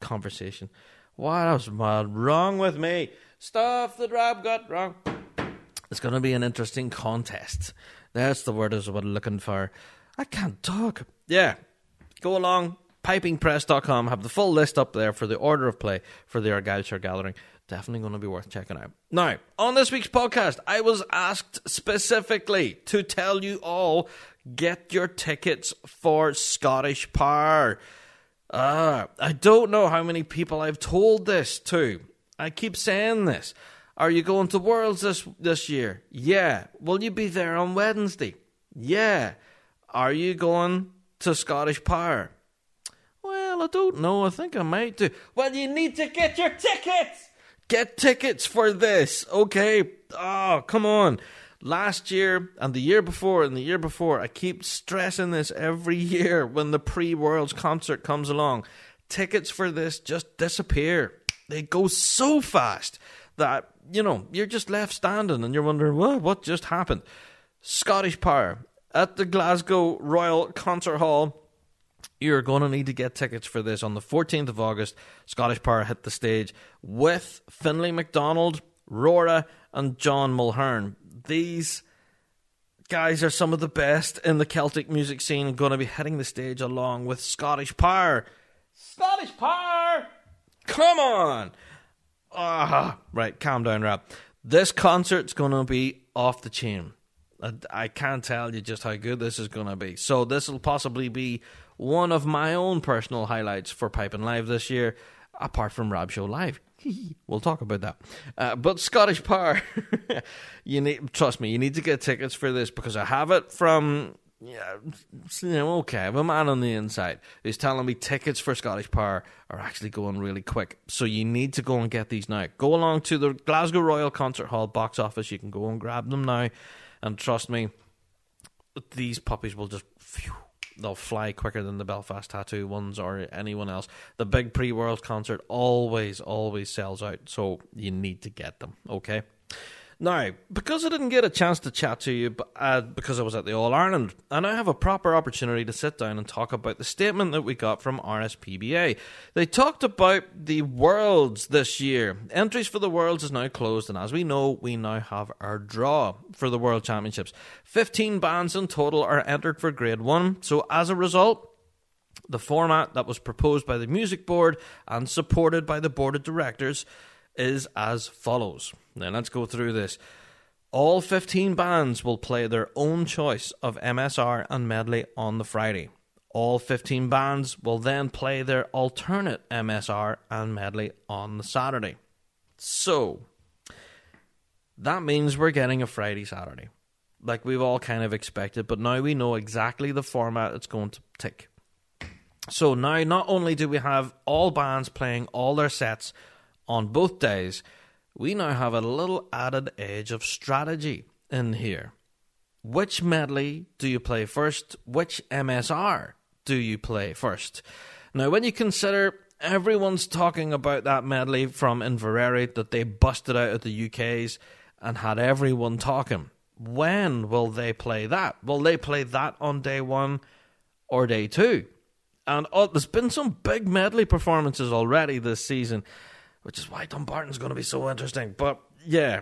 conversation. What else wrong with me? Stuff that Rob got wrong. It's going to be an interesting contest. That's the word I was looking for. I can't talk. Yeah. Go along. Pipingpress.com. Have the full list up there for the order of play for the Argyllshire Gathering. Definitely going to be worth checking out. Now, on this week's podcast, I was asked specifically to tell you all get your tickets for Scottish Power. Ah, I don't know how many people I've told this to. I keep saying this. Are you going to Worlds this this year? Yeah. Will you be there on Wednesday? Yeah. Are you going to Scottish Power? Well, I don't know. I think I might do. Well, you need to get your tickets. Get tickets for this, okay? Oh, come on. Last year and the year before and the year before, I keep stressing this every year when the pre Worlds concert comes along. Tickets for this just disappear. They go so fast that, you know, you're just left standing and you're wondering, well, what just happened? Scottish Power at the Glasgow Royal Concert Hall. You're going to need to get tickets for this on the 14th of August. Scottish Power hit the stage with Finlay MacDonald, Rura, and John Mulhearn. These guys are some of the best in the Celtic music scene going to be hitting the stage along with Scottish Power. Scottish Power! Come on! Ah, right, calm down, Rob. This concert's going to be off the chain. I, I can't tell you just how good this is going to be. So, this will possibly be one of my own personal highlights for Piping Live this year, apart from Rab Show Live. we'll talk about that. Uh, but Scottish Power, you need trust me, you need to get tickets for this because I have it from yeah, okay, I have a man on the inside who's telling me tickets for Scottish Power are actually going really quick. So you need to go and get these now. Go along to the Glasgow Royal Concert Hall box office. You can go and grab them now. And trust me, these puppies will just, phew, they'll fly quicker than the Belfast Tattoo ones or anyone else. The big pre World concert always, always sells out. So you need to get them, okay? Now, because I didn't get a chance to chat to you uh, because I was at the All Ireland, I now have a proper opportunity to sit down and talk about the statement that we got from RSPBA. They talked about the Worlds this year. Entries for the Worlds is now closed, and as we know, we now have our draw for the World Championships. 15 bands in total are entered for Grade 1, so as a result, the format that was proposed by the Music Board and supported by the Board of Directors is as follows. Now let's go through this. All 15 bands will play their own choice of MSR and medley on the Friday. All 15 bands will then play their alternate MSR and medley on the Saturday. So, that means we're getting a Friday Saturday. Like we've all kind of expected, but now we know exactly the format it's going to take. So now, not only do we have all bands playing all their sets on both days, we now have a little added edge of strategy in here. Which medley do you play first? Which MSR do you play first? Now, when you consider everyone's talking about that medley from Inveraray that they busted out of the UK's and had everyone talking, when will they play that? Will they play that on day one or day two? And oh, there's been some big medley performances already this season which is why Dumbarton's going to be so interesting. But yeah,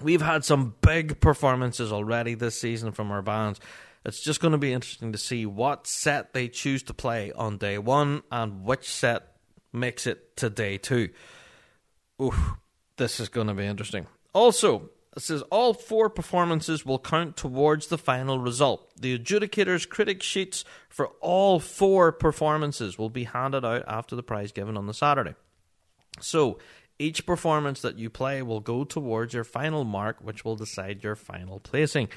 we've had some big performances already this season from our bands. It's just going to be interesting to see what set they choose to play on day one and which set makes it to day two. Oof, this is going to be interesting. Also, It says all four performances will count towards the final result. The adjudicators' critic sheets for all four performances will be handed out after the prize given on the Saturday. So each performance that you play will go towards your final mark, which will decide your final placing.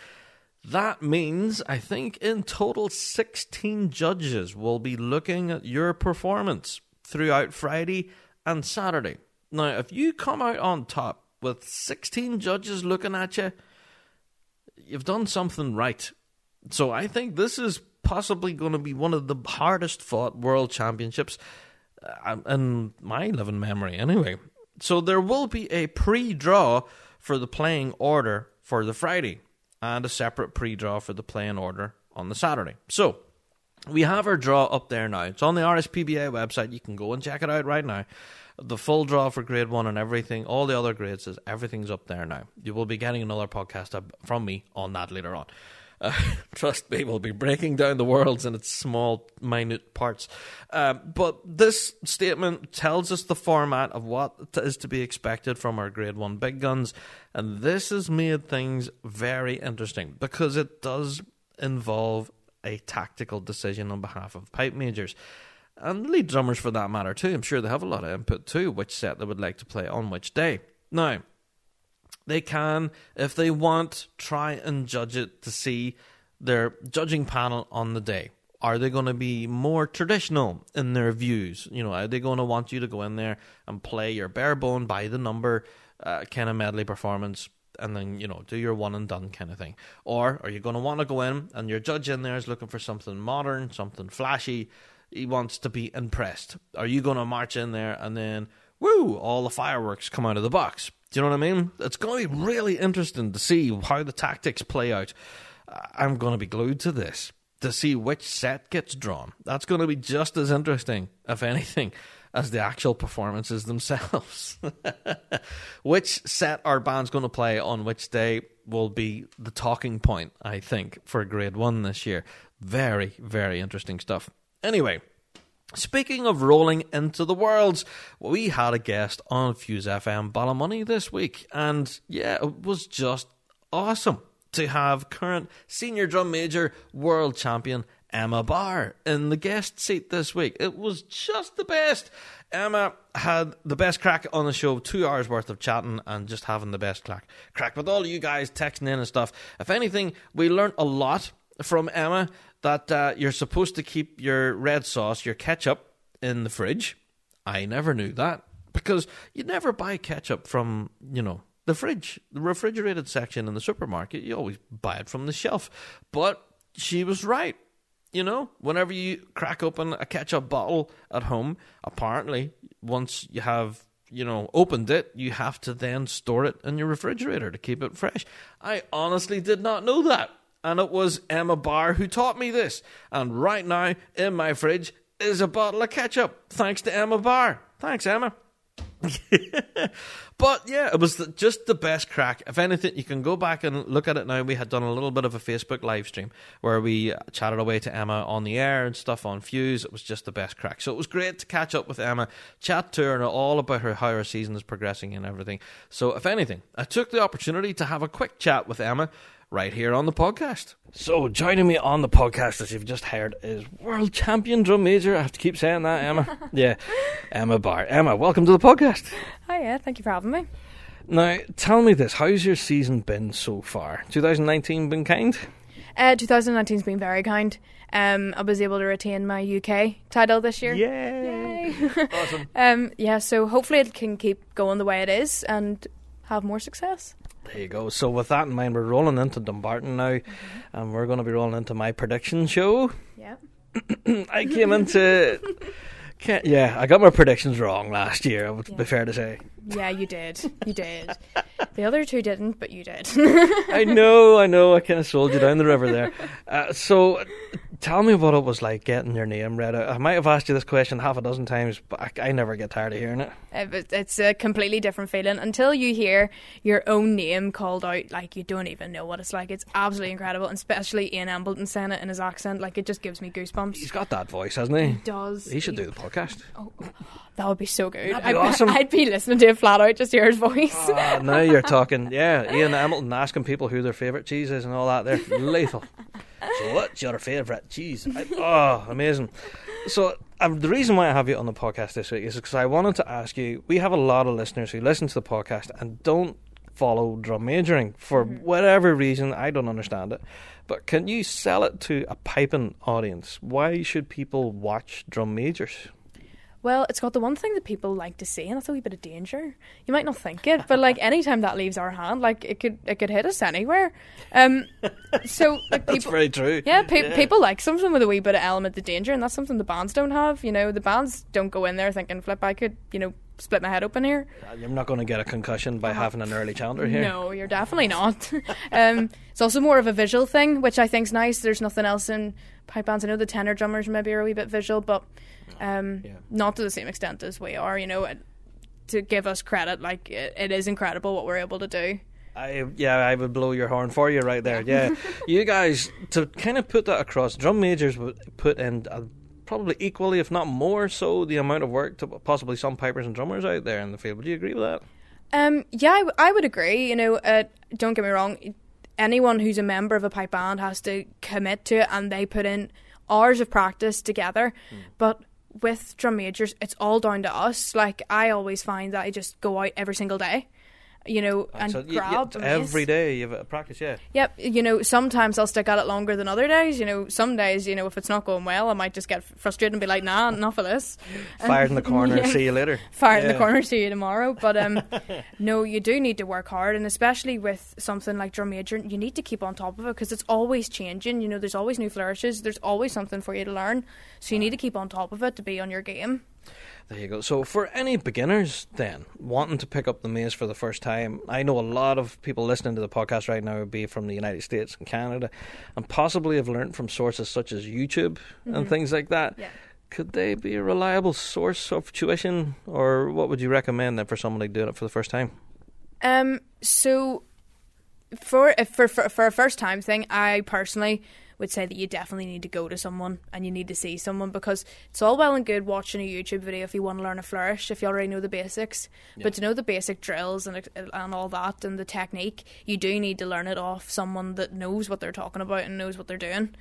That means, I think, in total, 16 judges will be looking at your performance throughout Friday and Saturday. Now, if you come out on top with 16 judges looking at you, you've done something right. So I think this is possibly going to be one of the hardest fought world championships in my living memory, anyway. So there will be a pre draw for the playing order for the Friday and a separate pre draw for the playing order on the Saturday. So we have our draw up there now. It's on the RSPBA website. You can go and check it out right now. The full draw for grade one and everything, all the other grades, is everything's up there now. You will be getting another podcast from me on that later on. Uh, trust me, we'll be breaking down the worlds in its small, minute parts. Um, but this statement tells us the format of what is to be expected from our Grade 1 big guns, and this has made things very interesting because it does involve a tactical decision on behalf of pipe majors. And lead drummers for that matter too. I'm sure they have a lot of input too, which set they would like to play on which day. Now, they can, if they want, try and judge it to see their judging panel on the day. Are they going to be more traditional in their views? You know, are they going to want you to go in there and play your bare bone by the number uh, kind of medley performance and then, you know, do your one and done kind of thing? Or are you going to want to go in and your judge in there is looking for something modern, something flashy? He wants to be impressed. Are you going to march in there and then, woo, all the fireworks come out of the box? Do you know what I mean? It's going to be really interesting to see how the tactics play out. I'm going to be glued to this to see which set gets drawn. That's going to be just as interesting, if anything, as the actual performances themselves. which set our band's going to play on which day will be the talking point, I think, for grade one this year. Very, very interesting stuff. Anyway, Speaking of rolling into the worlds, we had a guest on Fuse FM Ballymoney this week, and yeah, it was just awesome to have current senior drum major world champion Emma Barr in the guest seat this week. It was just the best. Emma had the best crack on the show, two hours worth of chatting and just having the best crack. Crack with all you guys texting in and stuff. If anything, we learned a lot from Emma that uh, you're supposed to keep your red sauce, your ketchup, in the fridge. I never knew that because you never buy ketchup from, you know, the fridge, the refrigerated section in the supermarket. You always buy it from the shelf. But she was right. You know, whenever you crack open a ketchup bottle at home, apparently, once you have you know, opened it, you have to then store it in your refrigerator to keep it fresh. I honestly did not know that and it was Emma Barr who taught me this. And right now, in my fridge, is a bottle of ketchup, thanks to Emma Barr. Thanks, Emma. but yeah, it was the, just the best crack. If anything, you can go back and look at it now. We had done a little bit of a Facebook live stream where we chatted away to Emma on the air and stuff on Fuse. It was just the best crack. So it was great to catch up with Emma, chat to her and all about her how her season is progressing and everything. So if anything, I took the opportunity to have a quick chat with Emma right here on the podcast. So, joining me on the podcast, as you've just heard, is world champion drum major. I have to keep saying that, Emma. yeah, Emma Barr. Emma, welcome to the podcast. Hiya, thank you for having me. Now, tell me this: How's your season been so far? 2019 been kind? Uh, 2019's been very kind. Um, I was able to retain my UK title this year. Yay! Yay. awesome. um, yeah, so hopefully it can keep going the way it is and have more success. There you go. So with that in mind, we're rolling into Dumbarton now, mm-hmm. and we're going to be rolling into my prediction show. Yeah. I came into. yeah, I got my predictions wrong last year. Would yeah. be fair to say. Yeah, you did. You did. the other two didn't, but you did. I know. I know. I kind of sold you down the river there. Uh, so, tell me what it was like getting your name read out. I might have asked you this question half a dozen times, but I, I never get tired of hearing it. It It's a completely different feeling until you hear your own name called out. Like you don't even know what it's like. It's absolutely incredible, and especially Ian Embelton saying it in his accent. Like it just gives me goosebumps. He's got that voice, hasn't he? does. He should do the podcast. That would be so good. That'd be I'd, awesome. I'd be listening to it flat out just hear his voice. Ah, now you're talking. Yeah, Ian Hamilton asking people who their favourite cheese is and all that. They're lethal. So, what's your favourite cheese? I, oh, amazing. So, um, the reason why I have you on the podcast this week is because I wanted to ask you. We have a lot of listeners who listen to the podcast and don't follow drum majoring for whatever reason. I don't understand it. But can you sell it to a piping audience? Why should people watch drum majors? Well, it's got the one thing that people like to see, and that's a wee bit of danger. You might not think it, but like anytime that leaves our hand, like it could it could hit us anywhere. Um, so like That's people, very true. yeah, pe- people like something with a wee bit of element of danger, and that's something the bands don't have. You know, the bands don't go in there thinking, "Flip, I could, you know, split my head open here." You're not going to get a concussion by having an early challenger here. No, you're definitely not. um, it's also more of a visual thing, which I think's nice. There's nothing else in pipe bands. I know the tenor drummers maybe are a wee bit visual, but um, Yeah. not to the same extent as we are. You know, to give us credit, like it, it is incredible what we're able to do. I yeah, I would blow your horn for you right there. Yeah, you guys to kind of put that across. Drum majors would put in uh, probably equally, if not more, so the amount of work to possibly some pipers and drummers out there in the field. Would you agree with that? Um, yeah, I, w- I would agree. You know, uh, don't get me wrong. Anyone who's a member of a pipe band has to commit to it, and they put in hours of practice together. Hmm. But with drum majors, it's all down to us. Like I always find that I just go out every single day, you know, and so you- you- grab every day you have a practice. Yeah, Yep, you know, sometimes I'll stick at it longer than other days. You know, some days, you know, if it's not going well, I might just get frustrated and be like, "Nah, enough of this." fired in the corner. Yeah. See you later. fire in the corner, see you tomorrow. But um, no, you do need to work hard, and especially with something like drum major, you need to keep on top of it because it's always changing. You know, there's always new flourishes. There's always something for you to learn, so you need to keep on top of it to be on your game. There you go. So, for any beginners then wanting to pick up the maze for the first time, I know a lot of people listening to the podcast right now would be from the United States and Canada, and possibly have learned from sources such as YouTube and things like that. Yeah. Could they be a reliable source of tuition, or what would you recommend then for somebody doing it for the first time? Um, so for if for for, for a first time thing, I personally would say that you definitely need to go to someone and you need to see someone because it's all well and good watching a YouTube video if you want to learn a flourish if you already know the basics, but to know the basic drills and and all that and the technique, you do need to learn it off someone that knows what they're talking about and knows what they're doing.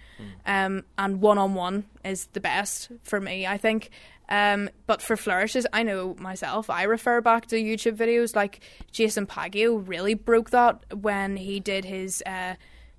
Um, and one on one is the best for me, I think. Um, but for flourishes, I know myself, I refer back to YouTube videos like Jason Paguio really broke that when he did his uh,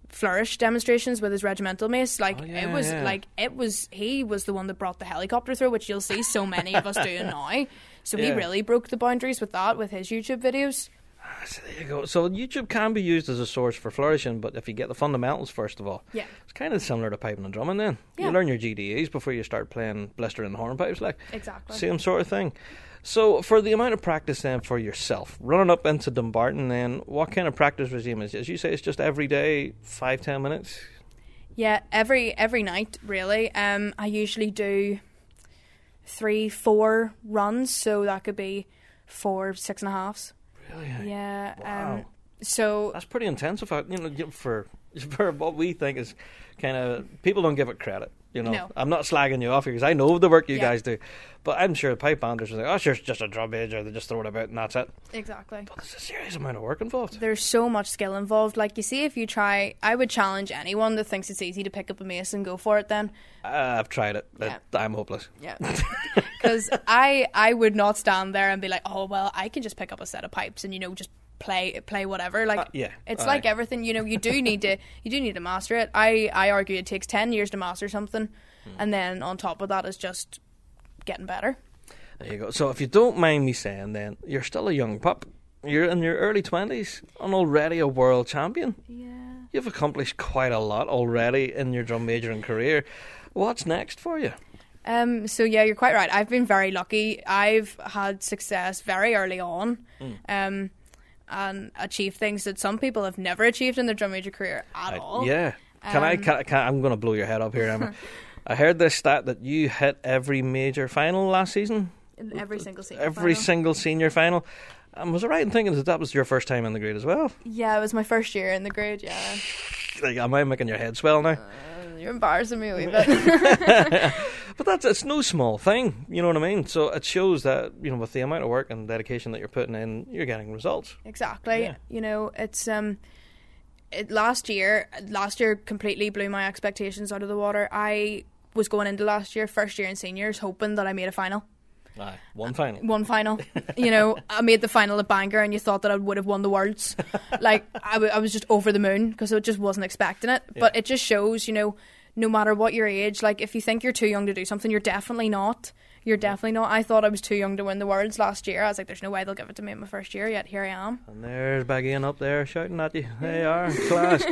flourish demonstrations with his regimental mace. Like Oh, yeah, it was yeah. like it was he was the one that brought the helicopter through, which you'll see so many of us doing now. So he really broke the boundaries with that with his YouTube videos. Ah, so there you go. So YouTube can be used as a source for flourishing, but if you get the fundamentals first of all, Yeah. it's kind of similar to piping and drumming. Then Yeah. you learn your GDEs before you start playing blistering hornpipes, like Exactly. same sort of thing. So for the amount of practice then for yourself, running up into Dumbarton, then what kind of practice regime is? it? As you say, it's just every day, five ten minutes. Yeah, every every night really. Um, I usually do three, four runs, so that could be four six and a halves. Really? Yeah. Wow. Um, so That's pretty intensive, you know, for for what we think is kind of people don't give it credit. You know, No. I'm not slagging you off here because I know the work you Yeah. guys do, but I'm sure the pipe banders are like, oh, sure, it's just a drum major. They just throw it about and that's it. exactly. But there's a serious amount of work involved. There's so much skill involved. Like you see, if you try, I would challenge anyone that thinks it's easy to pick up a mace and go for it. Then, Uh, I've tried it. Yeah. I'm hopeless. yeah, because I I would not stand there and be like, oh well, I can just pick up a set of pipes and you know just play play whatever. Like, Uh, yeah, it's aye. like everything. You know, you do need to you do need to master it. I I argue it takes ten years to master something, Hmm. and then on top of that is just getting better. There you go. So if you don't mind me saying, then you're still a young pup. You're in your early twenties and already a world champion. Yeah. You've accomplished quite a lot already in your drum majoring career. What's next for you? Um, so yeah, you're quite right. I've been very lucky. I've had success very early on, um, and achieve things that some people have never achieved in their drum major career at I- all. yeah. Can I? Um, Can, can, I'm going to blow your head up here, Emma. I heard this stat that you hit every major final last season, in every single senior every final. single senior final. Um, was I right in thinking that that was your first time in the grade as well? Yeah, it was my first year in the grade. Yeah, Like, am I making your head swell now? Uh, you're embarrassing me a wee bit. But that's it's no small thing, you know what I mean. So it shows that you know with the amount of work and dedication that you're putting in, you're getting results. exactly. Yeah. You know, it's um, it last year. Last year completely blew my expectations out of the water. I was going into last year, first year in seniors, hoping that I made a final. Aye, one final. one final. you know, I made the final at Bangor, and you thought that I would have won the worlds. like I, w- I was just over the moon because I just wasn't expecting it. But it just shows, you know, no matter what your age, like if you think you're too young to do something, you're definitely not. You're definitely not. I thought I was too young to win the worlds last year. I was like, there's no way they'll give it to me in my first year. Yet here I am. And there's Baggy up there shouting at you. They are class.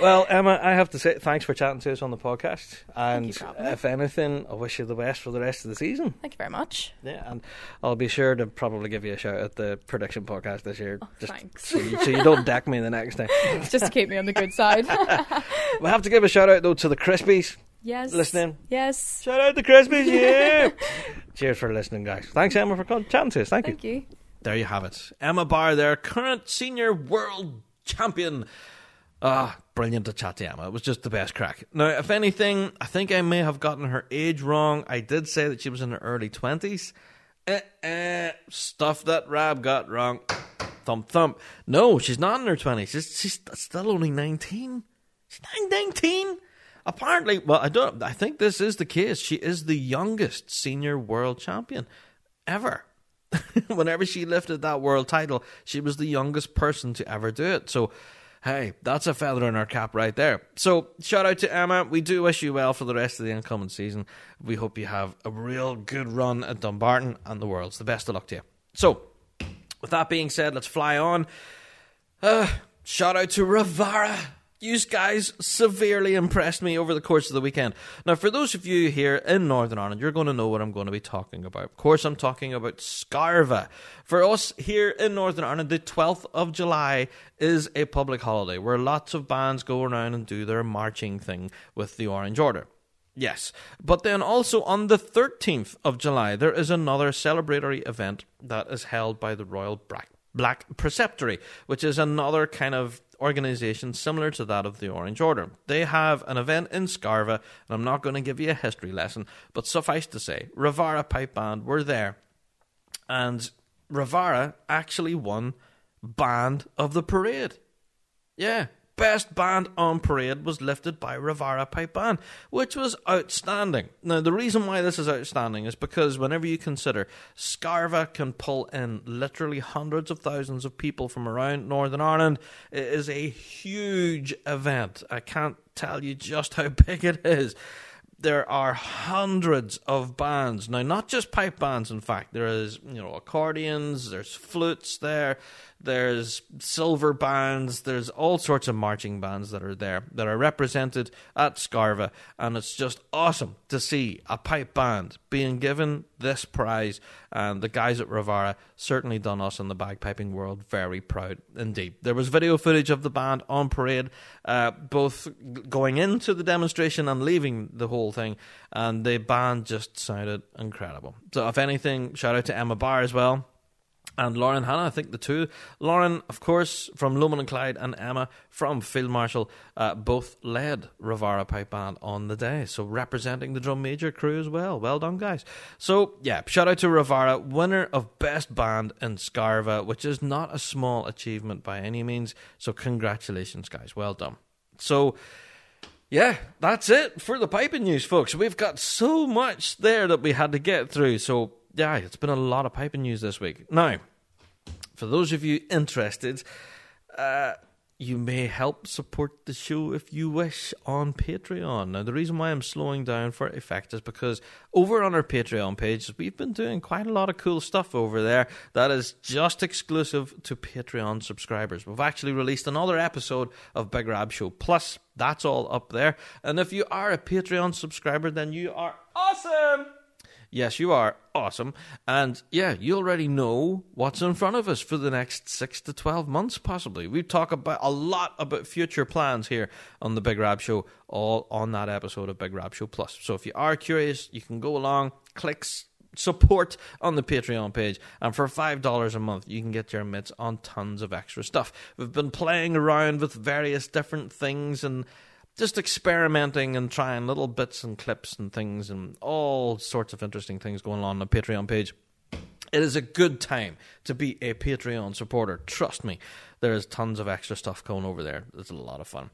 well, Emma, I have to say thanks for chatting to us on the podcast. And you for having me. if anything, I wish you the best for the rest of the season. Thank you very much. Yeah, and I'll be sure to probably give you a shout at the prediction podcast this year. Oh, just Oh, thanks. So you, so you don't deck me the next time. just to keep me on the good side. we have to give a shout out though to the Crispies. Yes. Listening. Yes. Shout out the Crispies, yeah. Cheers for listening, guys. Thanks, Emma, for co- chatting to us. Thank you. Thank you. There you have it. Emma Barr, their current senior world champion. Ah, brilliant to chat to Emma. It was just the best crack. Now, if anything, I think I may have gotten her age wrong. I did say that she was in her early 20s. Eh, eh, stuff that Rab got wrong. Thump, thump. No, she's not in her 20s. She's, she's still only 19. She's nine- 19. Apparently, well, I don't. I think this is the case. She is the youngest senior world champion ever. Whenever she lifted that world title, she was the youngest person to ever do it. So, hey, that's a feather in our cap right there. So, shout out to Emma. We do wish you well for the rest of the incoming season. We hope you have a real good run at Dumbarton and the Worlds. The best of luck to you. So, with that being said, let's fly on. Uh, shout out to Ravara. You guys severely impressed me over the course of the weekend. Now, for those of you here in Northern Ireland, you're going to know what I'm going to be talking about. Of course, I'm talking about Scarva. For us here in Northern Ireland, the 12th of July is a public holiday where lots of bands go around and do their marching thing with the Orange Order. Yes. But then also on the 13th of July, there is another celebratory event that is held by the Royal Black, Black Preceptory, which is another kind of organization similar to that of the Orange Order. They have an event in Scarva, and I'm not going to give you a history lesson, but suffice to say, Ravara Pipe Band were there, and Ravara actually won Band of the Parade. Yeah. Best band on parade was lifted by Ravara Pipe Band, which was outstanding. Now, the reason why this is outstanding is because whenever you consider Scarva can pull in literally hundreds of thousands of people from around Northern Ireland, it is a huge event. I can't tell you just how big it is there are hundreds of bands now not just pipe bands in fact there is you know accordions there's flutes there there's silver bands. There's all sorts of marching bands that are there that are represented at scarva. And it's just awesome to see a pipe band being given this prize. And the guys at Ravara certainly done us in the bagpiping world very proud indeed. There was video footage of the band on parade uh, both going into the demonstration and leaving the whole thing. And the band just sounded incredible. So if anything shout out to Emma Barr as well and Lauren Hannah, I think the two. Lauren, of course, from Lomond and Clyde, and Emma from Field Marshal, uh, both led Ravara Pipe Band on the day. So representing the drum major crew as well. Well done, guys. So, yeah, shout out to Ravara, winner of Best Band in Scarva, which is not a small achievement by any means. So, congratulations, guys. Well done. So, yeah, that's it for the piping news, folks. We've got so much there that we had to get through. So, yeah, it's been a lot of piping news this week. Now, for those of you interested, uh, you may help support the show if you wish on Patreon. Now, the reason why I'm slowing down for effect is because over on our Patreon page, we've been doing quite a lot of cool stuff over there that is just exclusive to Patreon subscribers. We've actually released another episode of Big Rab Show Plus. That's all up there. And if you are a Patreon subscriber, then you are awesome Yes, you are awesome. And yeah, you already know what's in front of us for the next six to 12 months, possibly. We talk about a lot about future plans here on the Big Rab Show, all on that episode of Big Rab Show Plus. So if you are curious, you can go along, click support on the Patreon page. And for $5 a month, you can get your mitts on tons of extra stuff. We've been playing around with various different things and just experimenting and trying little bits and clips and things and all sorts of interesting things going on on the Patreon page. It is a good time to be a Patreon supporter. Trust me, there is tons of extra stuff going over there. It's a lot of fun.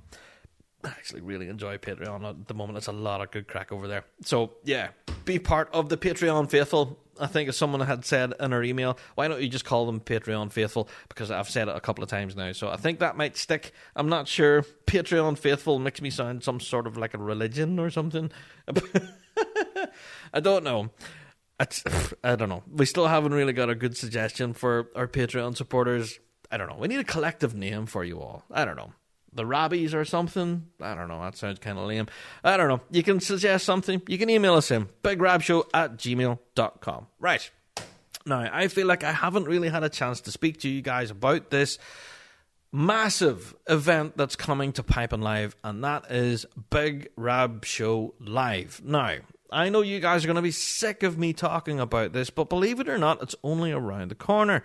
I actually really enjoy Patreon at the moment. It's a lot of good crack over there. So yeah, be part of the Patreon faithful. I think as someone had said in our email, why don't you just call them Patreon faithful? Because I've said it a couple of times now. So I think that might stick. I'm not sure. Patreon faithful makes me sound some sort of like a religion or something. I don't know. It's, I don't know. We still haven't really got a good suggestion for our Patreon supporters. I don't know. We need a collective name for you all. I don't know the Robbies or something. I don't know. That sounds kind of lame. I don't know. You can suggest something. You can email us in bigrabshow at gmail.com. Right. Now, I feel like I haven't really had a chance to speak to you guys about this massive event that's coming to Piping Live, and that is Big Rab Show Live. Now, I know you guys are going to be sick of me talking about this, but believe it or not, it's only around the corner.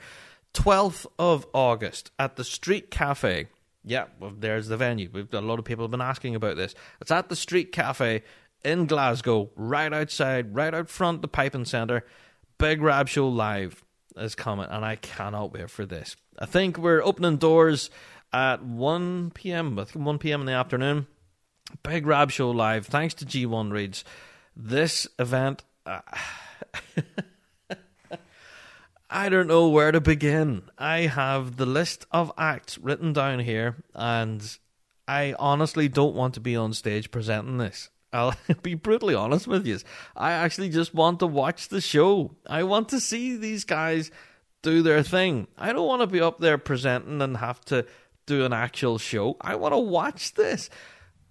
12th of August at the Street Cafe yeah, well, there's the venue. We've a lot of people have been asking about this. It's at the Street Cafe in Glasgow, right outside, right out front the Piping Centre. Big Rab Show Live is coming, and I cannot wait for this. I think we're opening doors at 1 p.m. I think 1 p.m. in the afternoon. Big Rab Show Live. Thanks to G1 Reeds. This event. Uh, I don't know where to begin. I have the list of acts written down here, and I honestly don't want to be on stage presenting this. I'll be brutally honest with you. I actually just want to watch the show. I want to see these guys do their thing. I don't want to be up there presenting and have to do an actual show. I want to watch this.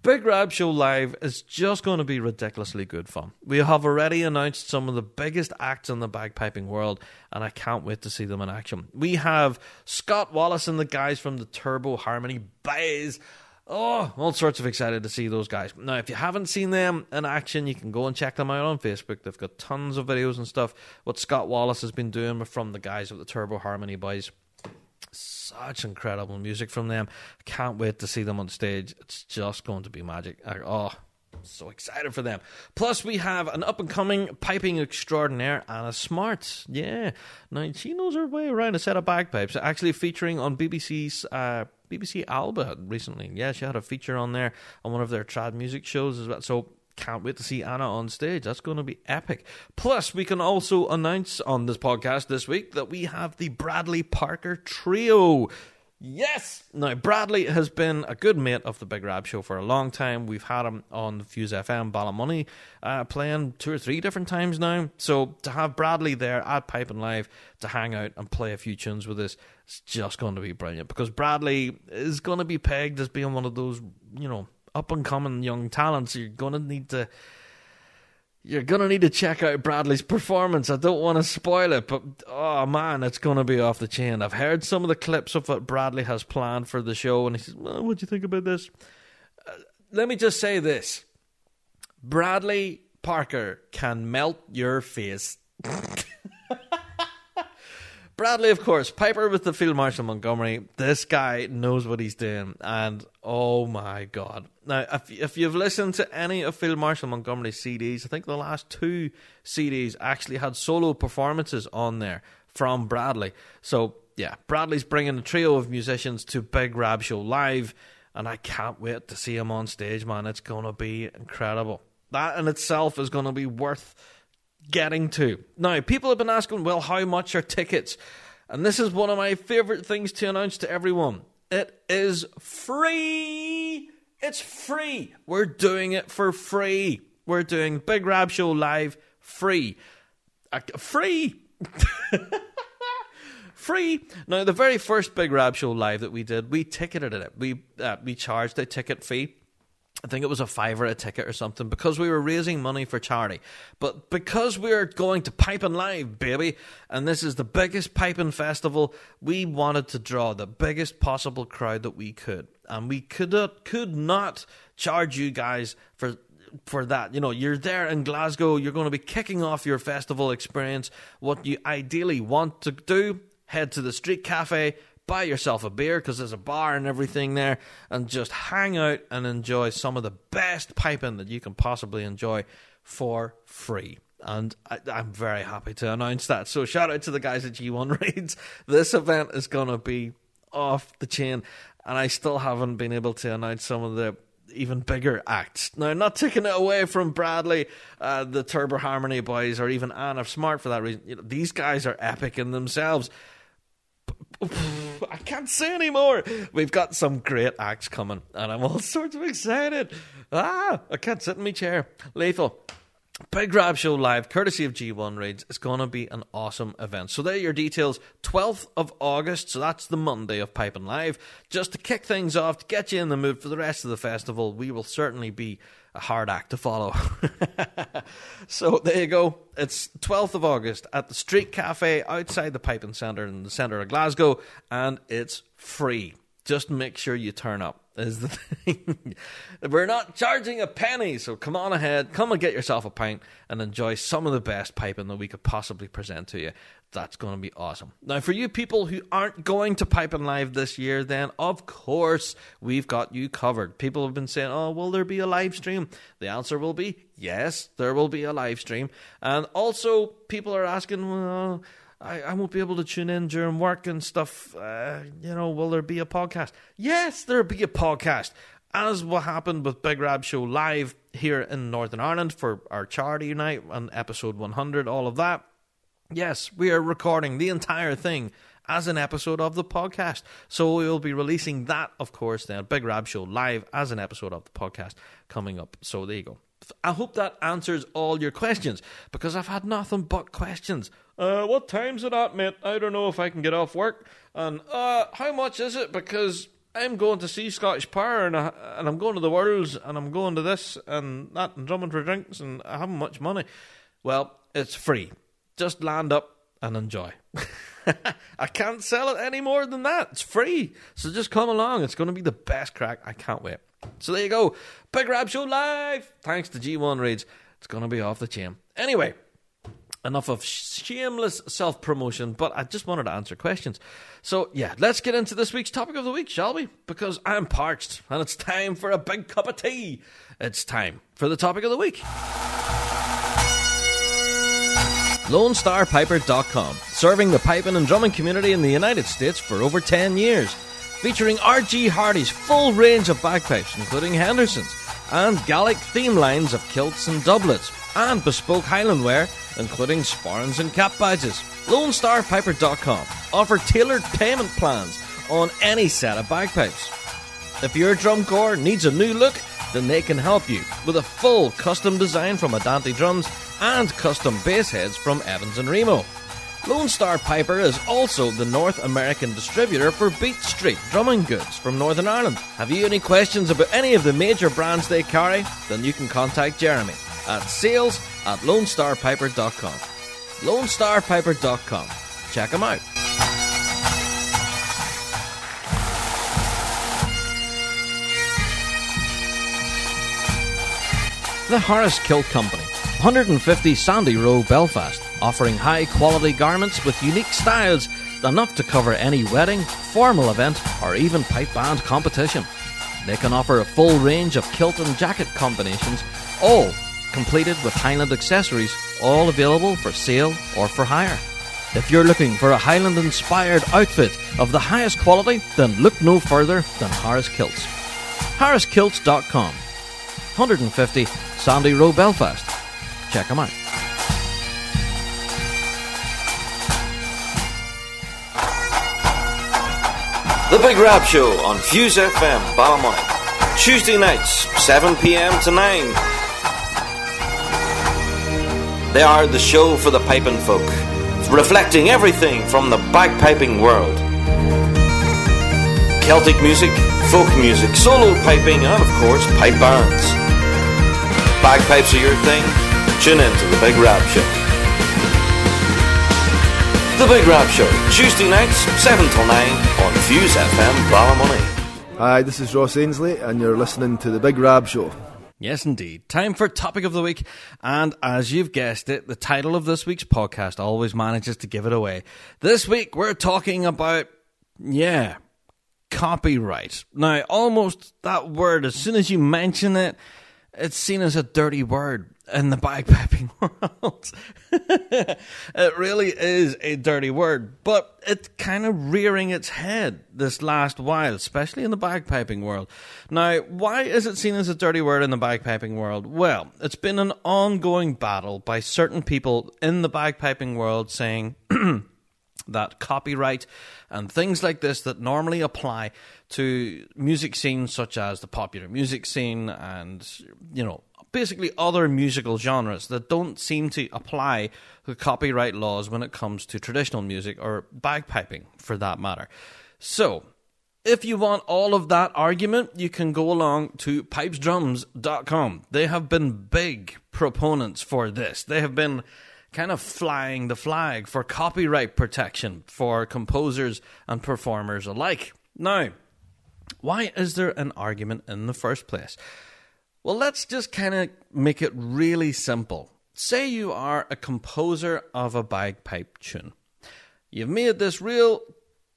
Big Rab Show Live is just going to be ridiculously good fun. We have already announced some of the biggest acts in the bagpiping world, and I can't wait to see them in action. We have Scott Wallace and the guys from the Turbo Harmony Boys. Oh, all sorts of excited to see those guys. Now, if you haven't seen them in action, you can go and check them out on Facebook. They've got tons of videos and stuff. What Scott Wallace has been doing from the guys of the Turbo Harmony Boys such incredible music from them. I can't wait to see them on stage. It's just going to be magic. I, oh, I'm so excited for them. Plus, we have an up and coming piping extraordinaire, Anna Smart. Yeah, now she knows her way around a set of bagpipes. Actually, featuring on BBC's. Uh, BBC Alba recently. Yeah, she had a feature on there on one of their trad music shows as well. So can't wait to see Anna on stage. That's going to be epic. Plus, we can also announce on this podcast this week that we have the Bradley Parker Trio. Yes! Now, Bradley has been a good mate of the Big Rab Show for a long time. We've had him on Fuse FM, Ballymoney, uh, playing two or three different times now. So, to have Bradley there at Piping Live to hang out and play a few tunes with us, it's just going to be brilliant. Because Bradley is going to be pegged as being one of those, you know, up and coming young talents, you're gonna need to you're gonna need to check out Bradley's performance. I don't want to spoil it, but oh man, it's gonna be off the chain. I've heard some of the clips of what Bradley has planned for the show, and he says, well, "What do you think about this?" Uh, let me just say this: Bradley Parker can melt your face. Bradley, of course, Piper with the Field Marshal Montgomery. This guy knows what he's doing, and oh my god! Now, if if you've listened to any of Field Marshal Montgomery's CDs, I think the last two CDs actually had solo performances on there from Bradley. So yeah, Bradley's bringing a trio of musicians to Big Rab Show live, and I can't wait to see him on stage, man. It's gonna be incredible. That in itself is gonna be worth getting to. Now, people have been asking, well, how much are tickets? And this is one of my favorite things to announce to everyone. It is free. It's free. We're doing it for free. We're doing Big Rab Show live free. Free. free. Now, the very first Big Rab Show live that we did, we ticketed it. We uh, we charged a ticket fee I think it was a fiver a ticket or something because we were raising money for charity. But because we're going to Piping Live, baby, and this is the biggest piping festival, we wanted to draw the biggest possible crowd that we could. And we could not, could not charge you guys for for that. You know, you're there in Glasgow, you're going to be kicking off your festival experience. What you ideally want to do, head to the street cafe, buy yourself a beer because there's a bar and everything there, and just hang out and enjoy some of the best piping that you can possibly enjoy for free. And I, am very happy to announce that. So shout out to the guys at G1 Reeds. This event is going to be off the chain, and I still haven't been able to announce some of the even bigger acts. Now, not taking it away from Bradley, uh, the Turbo Harmony boys, or even Anna Smart for that reason. You know, these guys are epic in themselves. I can't say anymore. We've got some great acts coming, and I'm all sorts of excited. Ah, I can't sit in my chair. Lethal. Big Rab Show Live, courtesy of G1 Reeds. It's going to be an awesome event. So, there are your details. 12th of August, so that's the Monday of Piping Live. Just to kick things off, to get you in the mood for the rest of the festival, we will certainly be a hard act to follow. so there you go. It's 12th of August at the Street Cafe outside the Piping Centre in the centre of Glasgow, and it's free. Just make sure you turn up is the thing. We're not charging a penny, so come on ahead, come and get yourself a pint and enjoy some of the best piping that we could possibly present to you. That's going to be awesome. Now, for you people who aren't going to Piping Live this year, then of course we've got you covered. People have been saying, "Oh, will there be a live stream?" The answer will be yes, there will be a live stream. And also, people are asking, "Well." I, I won't be able to tune in during work and stuff. Uh, you know, will there be a podcast? Yes, there'll be a podcast. As what happened with Big Rab Show Live here in Northern Ireland for our charity night on episode 100, all of that. Yes, we are recording the entire thing as an episode of the podcast. So we will be releasing that, of course, then Big Rab Show live as an episode of the podcast coming up. So there you go. I hope that answers all your questions because I've had nothing but questions. Uh, what time's it at, mate? I don't know if I can get off work. And uh, how much is it? Because I'm going to see Scottish Power and, I, and I'm going to the Worlds and I'm going to this and that and drumming for drinks and I haven't much money. Well, it's free. Just land up and enjoy. I can't sell it any more than that. It's free. So just come along. It's going to be the best crack. I can't wait. So there you go. Big Rab Show live. Thanks to G1 Reeds. It's going to be off the chain. Anyway, enough of shameless self promotion, but I just wanted to answer questions. So, yeah, let's get into this week's topic of the week, shall we? Because I'm parched and it's time for a big cup of tea. It's time for the topic of the week. LoneStarPiper.com, serving the piping and drumming community in the United States for over 10 years featuring R.G. Hardy's full range of bagpipes, including Henderson's, and Gallic theme lines of kilts and doublets, and bespoke Highland wear, including sporrans and cap badges. LoneStarPiper.com offer tailored payment plans on any set of bagpipes. If your drum corps needs a new look, then they can help you with a full custom design from Andante Drums and custom bass heads from Evans and Remo. Lone Star Piper is also the North American distributor for Beat Street drumming goods from Northern Ireland. Have you any questions about any of the major brands they carry? Then you can contact Jeremy at sales at lonestarpiper.com. lonestarpiper.com. Check them out. The Harris Kilt Company, 150 Sandy Row, Belfast offering high quality garments with unique styles enough to cover any wedding, formal event, or even pipe band competition. They can offer a full range of kilt and jacket combinations, all completed with Highland accessories, all available for sale or for hire. If you're looking for a Highland inspired outfit of the highest quality, then look no further than Harris Kilts. HarrisKilts.com 150 Sandy Row, Belfast. Check them out. The Big Rab Show on Fuse FM, Ballymoney. Tuesday nights, 7 pm to 9. They are the show for the piping folk, reflecting everything from the bagpiping world. Celtic music, folk music, solo piping, and of course, pipe bands. Bagpipes are your thing? Tune in to The Big Rab Show. The Big Rab Show, Tuesday nights, 7 till 9 on Fuse FM Ballymoney. Hi, this is Ross Ainslie, and you're listening to The Big Rab Show. Yes, indeed. Time for topic of the week. And as you've guessed it, the title of this week's podcast always manages to give it away. This week, we're talking about, yeah, copyright. Now, almost that word, as soon as you mention it, it's seen as a dirty word in the bagpiping world. it really is a dirty word, but it's kind of rearing its head this last while, especially in the bagpiping world. Now, why is it seen as a dirty word in the bagpiping world? Well, it's been an ongoing battle by certain people in the bagpiping world saying that copyright and things like this that normally apply to music scenes such as the popular music scene and, you know, basically other musical genres that don't seem to apply the copyright laws when it comes to traditional music or bagpiping for that matter. So, if you want all of that argument, you can go along to pipesdrums.com. They have been big proponents for this. They have been kind of flying the flag for copyright protection for composers and performers alike. Now, why is there an argument in the first place? Well, let's just kind of make it really simple. Say you are a composer of a bagpipe tune. You've made this real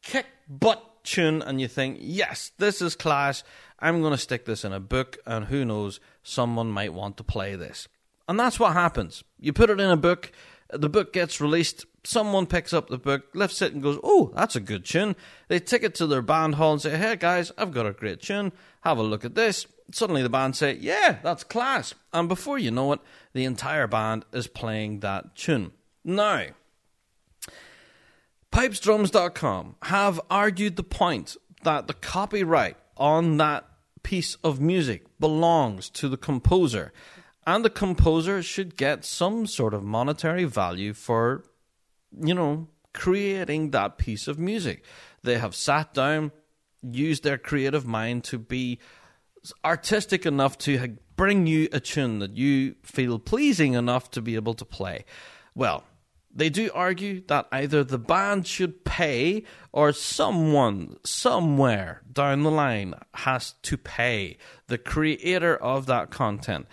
kick butt tune and you think, yes, this is class. I'm going to stick this in a book, and who knows, someone might want to play this. And that's what happens. You put it in a book, the book gets released, someone picks up the book, lifts it, and goes, Oh, that's a good tune. They take it to their band hall and say, Hey guys, I've got a great tune. Have a look at this. Suddenly the band say, Yeah, that's class. And before you know it, the entire band is playing that tune. Now, pipesdrums.com have argued the point that the copyright on that piece of music belongs to the composer, and the composer should get some sort of monetary value for, you know, creating that piece of music. They have sat down, used their creative mind to be artistic enough to bring you a tune that you feel pleasing enough to be able to play. Well, they do argue that either the band should pay or someone somewhere down the line has to pay the creator of that content.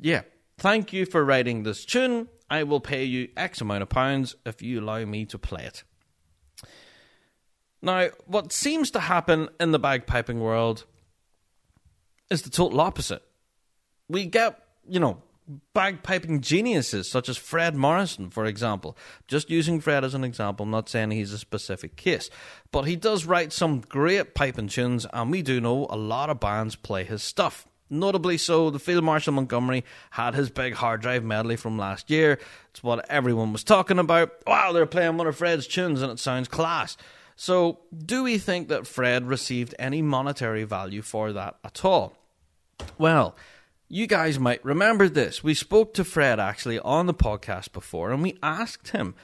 Yeah, thank you for writing this tune. I will pay you X amount of pounds if you allow me to play it. Now, what seems to happen in the bagpiping world is the total opposite. We get, you know, bagpiping geniuses such as Fred Morrison, for example. Just using Fred as an example, I'm not saying he's a specific case, but he does write some great piping tunes, and we do know a lot of bands play his stuff. Notably so, the Field Marshal Montgomery had his big hard drive medley from last year. It's what everyone was talking about. Wow, they're playing one of Fred's tunes and it sounds class. So, do we think that Fred received any monetary value for that at all? Well, you guys might remember this. We spoke to Fred actually on the podcast before and we asked him,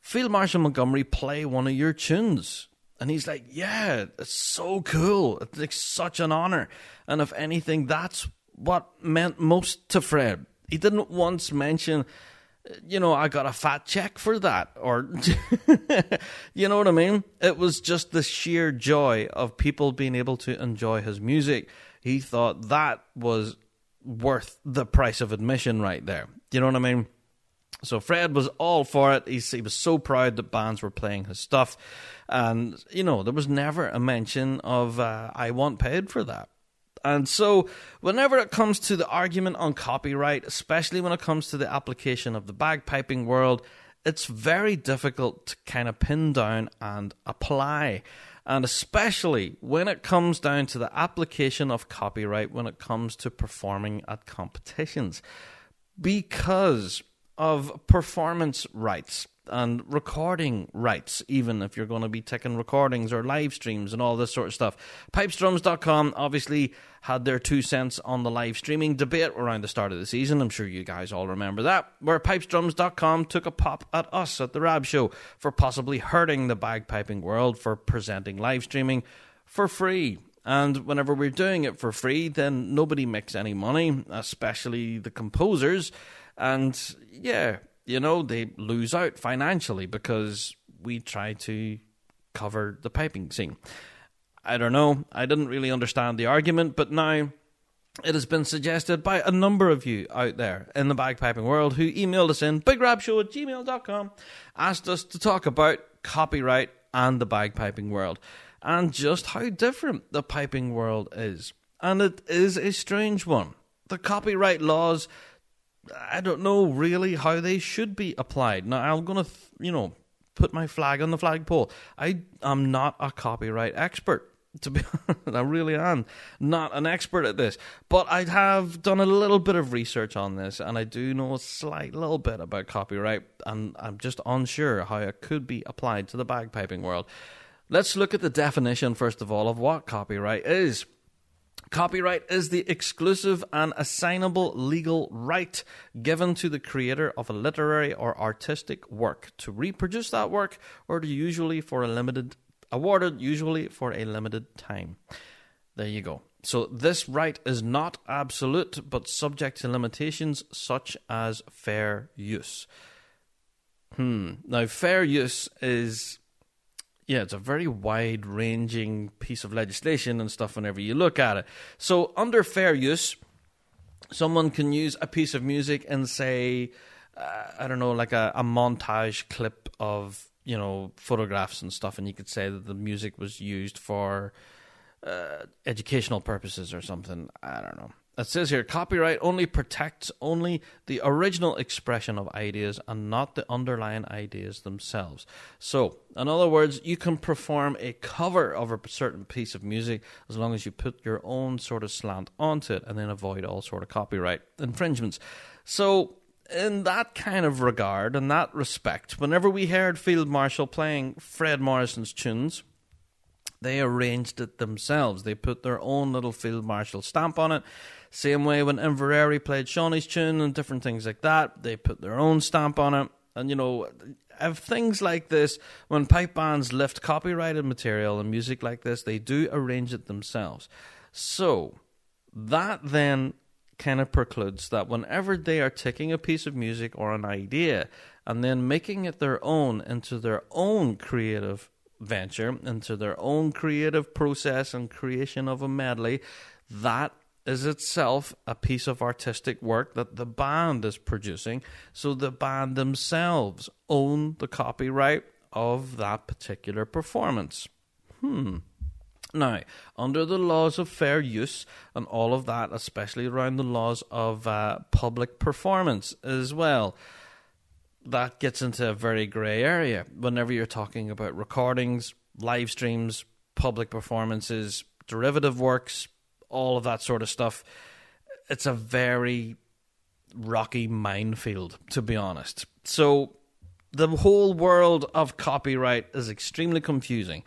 Field Marshal Montgomery play one of your tunes? And he's like, Yeah, it's so cool. It's like such an honor. And if anything, that's what meant most to Fred. He didn't once mention, you know, I got a fat check for that, or, you know what I mean? It was just the sheer joy of people being able to enjoy his music. He thought that was worth the price of admission right there. You know what I mean? So Fred was all for it. He's, he was so proud that bands were playing his stuff, and you know there was never a mention of uh, "I want paid for that." And so, whenever it comes to the argument on copyright, especially when it comes to the application of the bagpiping world, it's very difficult to kind of pin down and apply. And especially when it comes down to the application of copyright when it comes to performing at competitions. Because of performance rights and recording rights, even if you're going to be taking recordings or live streams and all this sort of stuff. Pipesdrums.com obviously had their two cents on the live streaming debate around the start of the season. I'm sure you guys all remember that, where Pipesdrums.com took a pop at us at the Rab Show for possibly hurting the bagpiping world for presenting live streaming for free. And whenever we're doing it for free, then nobody makes any money, especially the composers. And yeah, you know, they lose out financially because we try to cover the piping scene. I don't know. I didn't really understand the argument, but now it has been suggested by a number of you out there in the bagpiping world who emailed us in bigrabshow at gmail.com, asked us to talk about copyright and the bagpiping world, and just how different the piping world is. And it is a strange one. The copyright laws, I don't know really how they should be applied. Now, I'm going to, you know, put my flag on the flagpole. I am not a copyright expert to be honest, I really am not an expert at this, but I have done a little bit of research on this, and I do know a slight little bit about copyright, and I'm just unsure how it could be applied to the bagpiping world. Let's look at the definition first of all of what copyright is. Copyright is the exclusive and assignable legal right given to the creator of a literary or artistic work to reproduce that work or to usually for a limited awarded usually for a limited time. There you go. So this right is not absolute but subject to limitations such as fair use. Hmm. Now fair use is yeah, it's a very wide ranging piece of legislation and stuff whenever you look at it. So, under fair use, someone can use a piece of music and say, uh, I don't know, like a, a montage clip of, you know, photographs and stuff, and you could say that the music was used for uh, educational purposes or something. I don't know. It says here copyright only protects only the original expression of ideas and not the underlying ideas themselves. So, in other words, you can perform a cover of a certain piece of music as long as you put your own sort of slant onto it and then avoid all sort of copyright infringements. So, in that kind of regard, in that respect, whenever we heard Field Marshal playing Fred Morrison's tunes, they arranged it themselves. They put their own little Field Marshal stamp on it. Same way when Inveraray played Shawnee's tune and different things like that, they put their own stamp on it. And you know, if things like this, when pipe bands lift copyrighted material and music like this, they do arrange it themselves. So that then kind of precludes that whenever they are taking a piece of music or an idea and then making it their own into their own creative venture, into their own creative process and creation of a medley, that is itself a piece of artistic work that the band is producing. So the band themselves own the copyright of that particular performance. Hmm. Now, under the laws of fair use and all of that, especially around the laws of uh, public performance as well, that gets into a very grey area. Whenever you're talking about recordings, live streams, public performances, derivative works, all of that sort of stuff. It's a very rocky minefield, to be honest. So the whole world of copyright is extremely confusing.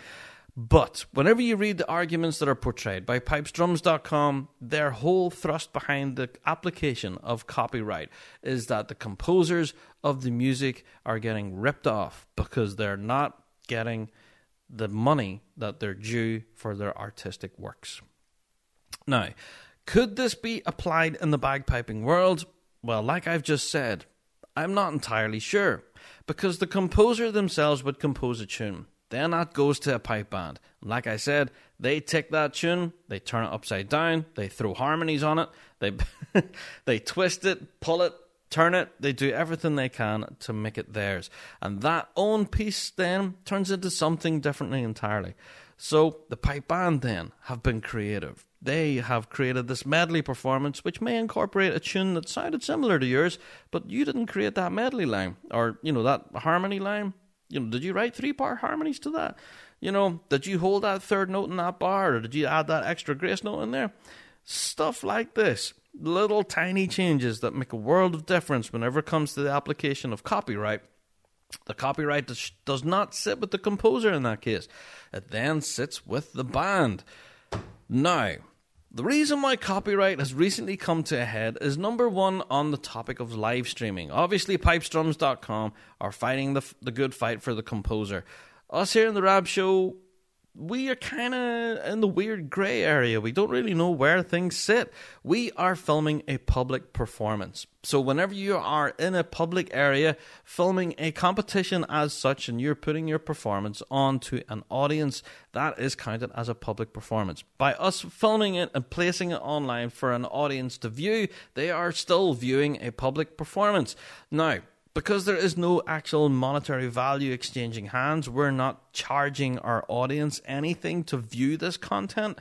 But whenever you read the arguments that are portrayed by pipesdrums.com, their whole thrust behind the application of copyright is that the composers of the music are getting ripped off because they're not getting the money that they're due for their artistic works. Now, could this be applied in the bagpiping world? Well, like I've just said, I'm not entirely sure, because the composer themselves would compose a tune. Then that goes to a pipe band. and Like I said, they take that tune, they turn it upside down, they throw harmonies on it, they they twist it, pull it, turn it, they do everything they can to make it theirs. And that own piece then turns into something differently entirely. So the pipe band then have been creative they have created this medley performance which may incorporate a tune that sounded similar to yours, but you didn't create that medley line or, you know, that harmony line. You know, did you write three part harmonies to that? You know, did you hold that third note in that bar or did you add that extra grace note in there? Stuff like this. Little tiny changes that make a world of difference whenever it comes to the application of copyright. The copyright does not sit with the composer in that case. It then sits with the band. Now, the reason why copyright has recently come to a head is number one on the topic of live streaming. Obviously, pipesdrums.com are fighting the, the good fight for the composer. Us here in the Rab Show, we are kind of in the weird grey area. We don't really know where things sit. We are filming a public performance. So, whenever you are in a public area filming a competition as such and you're putting your performance onto an audience, that is counted as a public performance. By us filming it and placing it online for an audience to view, they are still viewing a public performance. Now, because there is no actual monetary value exchanging hands, we're not charging our audience anything to view this content.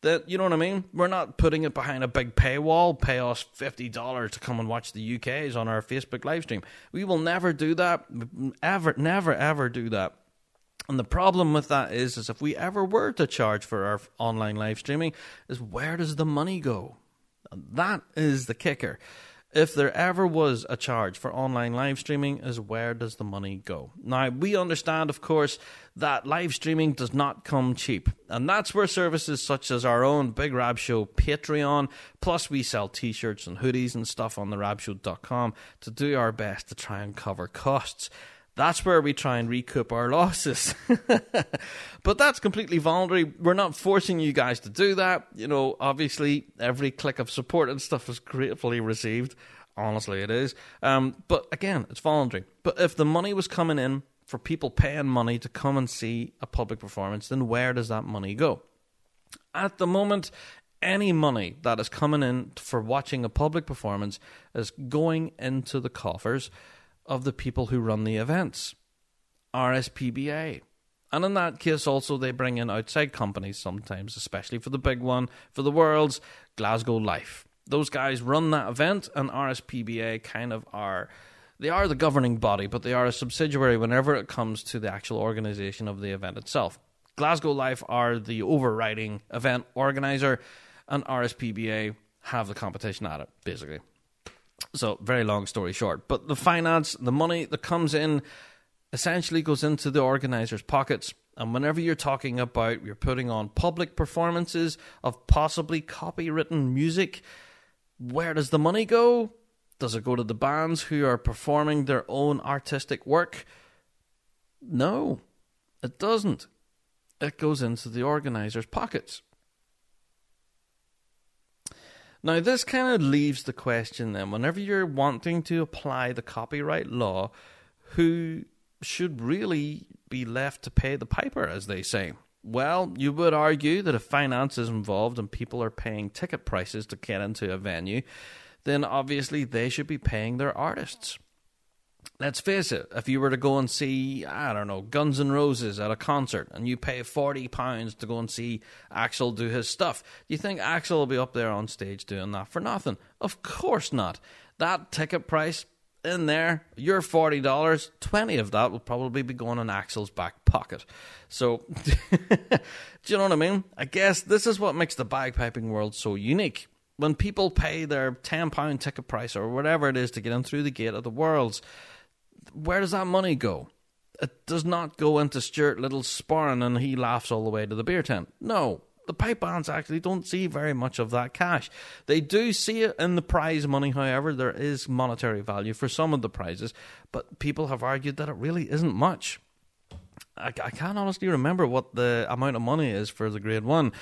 That you know what I mean? We're not putting it behind a big paywall. Pay us fifty dollars to come and watch the UK's on our Facebook live stream. We will never do that. Ever, never, ever do that. And the problem with that is, is if we ever were to charge for our online live streaming, is where does the money go? That is the kicker if there ever was a charge for online live streaming, is where does the money go? Now, we understand, of course, that live streaming does not come cheap. And that's where services such as our own Big Rab Show Patreon, plus we sell t shirts and hoodies and stuff on the rabshow.com to do our best to try and cover costs. That's where we try and recoup our losses. but that's completely voluntary. We're not forcing you guys to do that. You know, obviously, every click of support and stuff is gratefully received. Honestly, it is. Um, but again, it's voluntary. But if the money was coming in for people paying money to come and see a public performance, then where does that money go? At the moment, any money that is coming in for watching a public performance is going into the coffers of the people who run the events, RSPBA. And in that case, also, they bring in outside companies sometimes, especially for the big one, for the World's Glasgow Life. Those guys run that event, and RSPBA kind of are. They are the governing body, but they are a subsidiary whenever it comes to the actual organisation of the event itself. Glasgow Life are the overriding event organiser, and RSPBA have the competition at it, basically. So, very long story short. But the finance, the money that comes in, essentially goes into the organizer's pockets. And whenever you're talking about you're putting on public performances of possibly copywritten music, where does the money go? Does it go to the bands who are performing their own artistic work? No, it doesn't. It goes into the organizer's pockets. Now, this kind of leaves the question then whenever you're wanting to apply the copyright law, who should really be left to pay the piper, as they say? Well, you would argue that if finance is involved and people are paying ticket prices to get into a venue, then obviously they should be paying their artists let's face it, if you were to go and see, I don't know, Guns N' Roses at a concert and you pay £40 to go and see Axl do his stuff, do you think Axl will be up there on stage doing that for nothing? Of course not. That ticket price in there, your $40, 20 of that will probably be going in Axl's back pocket. So, do you know what I mean? I guess this is what makes the bagpiping world so unique. When people pay their £10 ticket price or whatever it is to get in through the gate of the worlds, where does that money go? It does not go into Stuart Little's sporran and he laughs all the way to the beer tent. No, the pipe bands actually don't see very much of that cash. They do see it in the prize money, however, there is monetary value for some of the prizes, but people have argued that it really isn't much. I, I can't honestly remember what the amount of money is for the grade one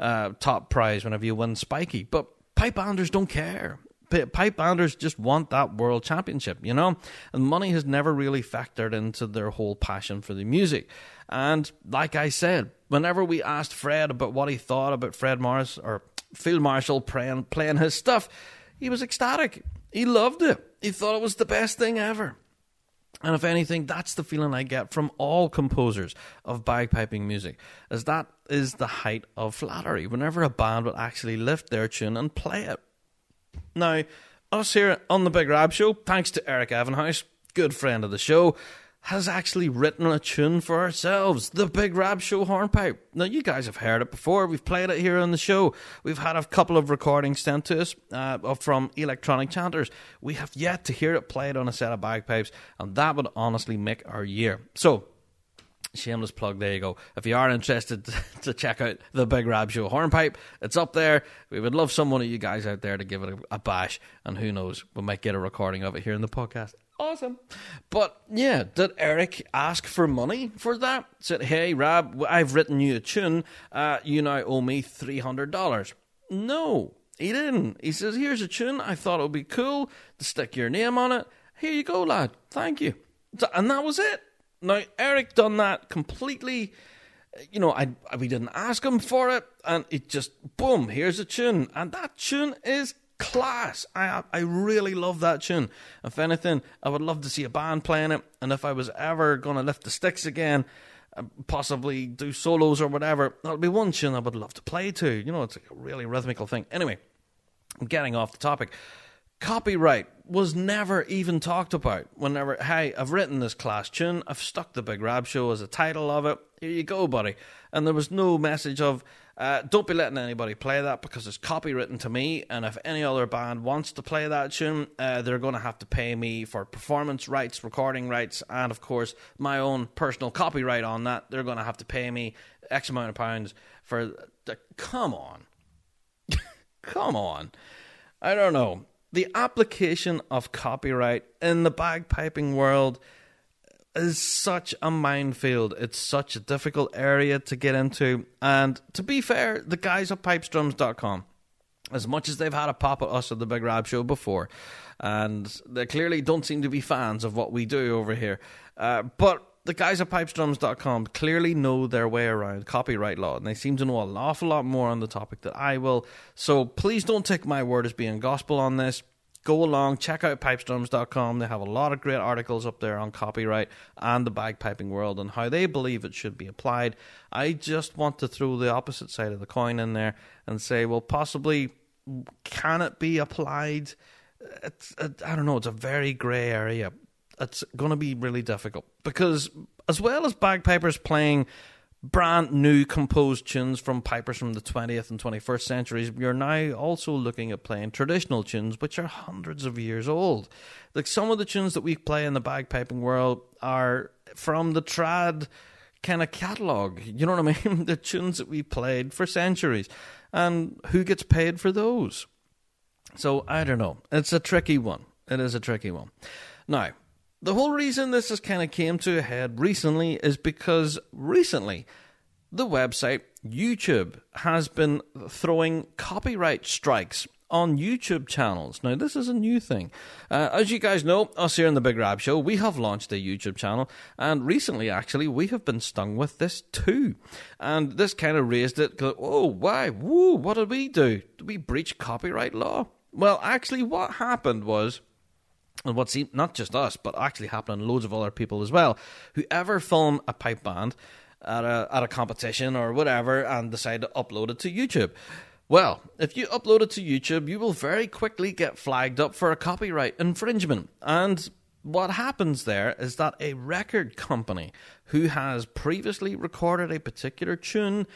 uh, top prize whenever you win Spiky, but pipe banders don't care pipe banders just want that world championship, you know? And money has never really factored into their whole passion for the music. And like I said, whenever we asked Fred about what he thought about Fred Morris or Field Marshal playing, playing his stuff, he was ecstatic. He loved it. He thought it was the best thing ever. And if anything, that's the feeling I get from all composers of bagpiping music, as that is the height of flattery. Whenever a band will actually lift their tune and play it. Now, us here on the Big Rab Show, thanks to Eric Evenhouse, good friend of the show, has actually written a tune for ourselves, the Big Rab Show hornpipe. Now, you guys have heard it before. We've played it here on the show. We've had a couple of recordings sent to us uh, from electronic chanters. We have yet to hear it played on a set of bagpipes, and that would honestly make our year. So, shameless plug. There you go. If you are interested to check out the Big Rab Show hornpipe, it's up there. We would love someone of you guys out there to give it a, a, bash, and who knows, we might get a recording of it here in the podcast. Awesome. But yeah, did Eric ask for money for that? Said, hey, Rab, I've written you a tune. Uh, you now owe me $300. No, he didn't. He says, here's a tune. I thought it would be cool to stick your name on it. Here you go, lad. Thank you. And that was it. Now, Eric done that completely you know, I, I- we didn't ask him for it, and it just boom, here's a tune, and that tune is class. I I really love that tune. If anything, I would love to see a band playing it, and if I was ever going to lift the sticks again, uh, possibly do solos or whatever, that'll be one tune I would love to play to. You know, it's like a really rhythmical thing. Anyway, I'm getting off the topic. Copyright was never even talked about. Whenever, hey, I've written this class tune, I've stuck the Big Rab Show as a title of it. Here you go, buddy. And there was no message of, uh, don't be letting anybody play that because it's copywritten to me. And if any other band wants to play that tune, uh, they're going to have to pay me for performance rights, recording rights, and of course, my own personal copyright on that. They're going to have to pay me X amount of pounds for. The, come on. Come on. I don't know. The application of copyright in the bagpiping world is such a minefield. It's such a difficult area to get into. And to be fair, the guys at pipesdrums.com, as much as they've had a pop at us at the Big Rab Show before, and they clearly don't seem to be fans of what we do over here, uh, but the guys at pipesdrums.com clearly know their way around copyright law, and they seem to know an awful lot more on the topic than I will. So please don't take my word as being gospel on this. Go along, check out pipesdrums.com. They have a lot of great articles up there on copyright and the bagpiping world and how they believe it should be applied. I just want to throw the opposite side of the coin in there and say, well, possibly can it be applied? It's, it, I don't know, it's a very grey area. It's going to be really difficult because, as well as bagpipers playing brand new composed tunes from pipers from the 20th and 21st centuries, you're now also looking at playing traditional tunes which are hundreds of years old. Like some of the tunes that we play in the bagpiping world are from the trad kind of catalogue. You know what I mean? the tunes that we played for centuries. And who gets paid for those? So I don't know. It's a tricky one. It is a tricky one. Now, the whole reason this has kind of came to a head recently is because recently the website YouTube has been throwing copyright strikes on YouTube channels. Now, this is a new thing. Uh, as you guys know, us here in the Big Rab Show, we have launched a YouTube channel, and recently, actually, we have been stung with this too. And this kind of raised it. Oh, why? Woo! What did we do? Did we breach copyright law? Well, actually, what happened was and what's not just us, but actually happened to loads of other people as well, who ever film a pipe band at a at a competition or whatever and decide to upload it to YouTube. Well, if you upload it to YouTube, you will very quickly get flagged up for a copyright infringement. And what happens there is that a record company who has previously recorded a particular tune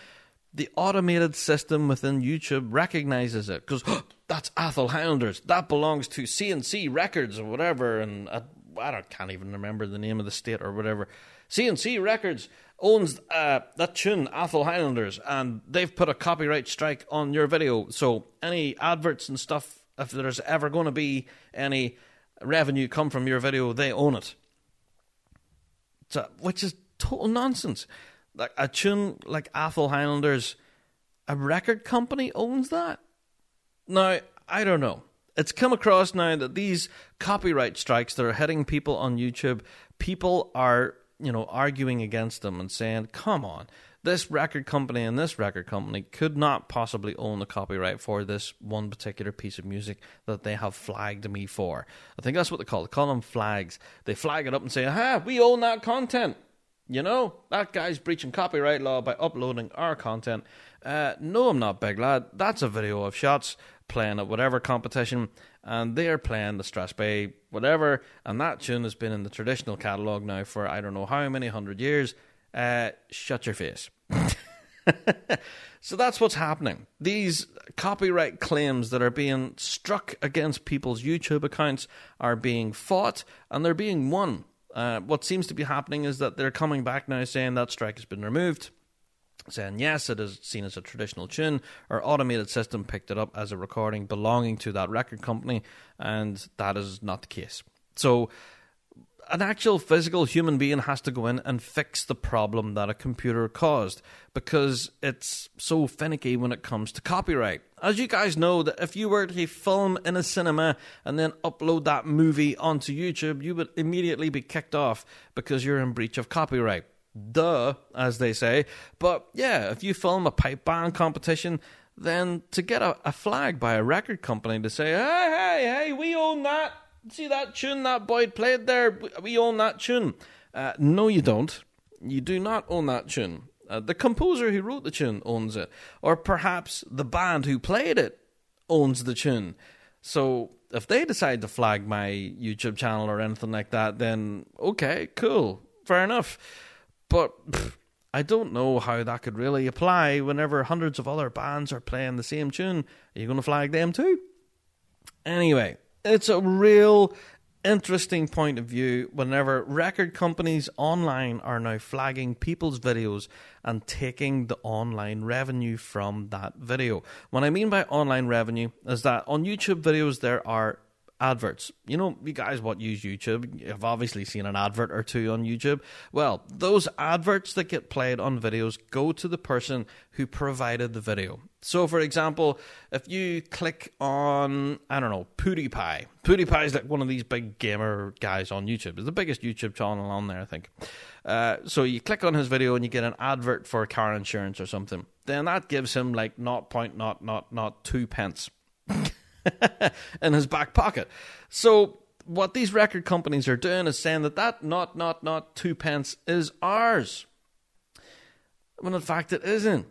the automated system within YouTube recognizes it because that's Atholl Highlanders. That belongs to CNC Records or whatever. And uh, I don't, can't even remember the name of the state or whatever. CNC Records owns uh, that tune, Atholl Highlanders, and they've put a copyright strike on your video. So any adverts and stuff, if there's ever going to be any revenue come from your video, they own it. So, which is total nonsense. Like a tune like Atholl Highlanders, a record company owns that. Now, I don't know. It's come across now that these copyright strikes that are hitting people on YouTube, people are, you know, arguing against them and saying, come on, this record company and this record company could not possibly own the copyright for this one particular piece of music that they have flagged me for. I think that's what they call it. They call them flags. They flag it up and say, aha, we own that content. You know, that guy's breaching copyright law by uploading our content. Uh, no, I'm not, big lad. That's a video of Shotts playing at whatever competition, and they're playing the Strasbourg, whatever, and that tune has been in the traditional catalogue now for I don't know how many hundred years. Uh, shut your face. so that's what's happening. These copyright claims that are being struck against people's YouTube accounts are being fought and they're being won. Uh, what seems to be happening is that they're coming back now saying that strike has been removed. Saying yes, it is seen as a traditional tune. Our automated system picked it up as a recording belonging to that record company, and that is not the case. So an actual physical human being has to go in and fix the problem that a computer caused because it's so finicky when it comes to copyright. As you guys know, that if you were to film in a cinema and then upload that movie onto YouTube, you would immediately be kicked off because you're in breach of copyright. Duh, as they say. But yeah, if you film a pipe band competition, then to get a, a flag by a record company to say, hey, hey, hey, we own that see that tune that Boyd played there? We own that tune. Uh, no, you don't. You do not own that tune. Uh, the composer who wrote the tune owns it, or perhaps the band who played it owns the tune. So if they decide to flag my YouTube channel or anything like that, then okay, cool, fair enough. But pff, I don't know how that could really apply whenever hundreds of other bands are playing the same tune. Are you going to flag them too? Anyway, it's a real interesting point of view whenever record companies online are now flagging people's videos and taking the online revenue from that video. What I mean by online revenue is that on YouTube videos there are adverts. You know, you guys what use YouTube, you've obviously seen an advert or two on YouTube. Well, those adverts that get played on videos go to the person who provided the video. So, for example, if you click on, I don't know, PewDiePie. PewDiePie is like one of these big gamer guys on YouTube. It's the biggest YouTube channel on there, I think. Uh, so you click on his video and you get an advert for car insurance or something. Then that gives him like 0.002 pence. in his back pocket. So what these record companies are doing is saying that that not not not two pence is ours. When in fact it isn't.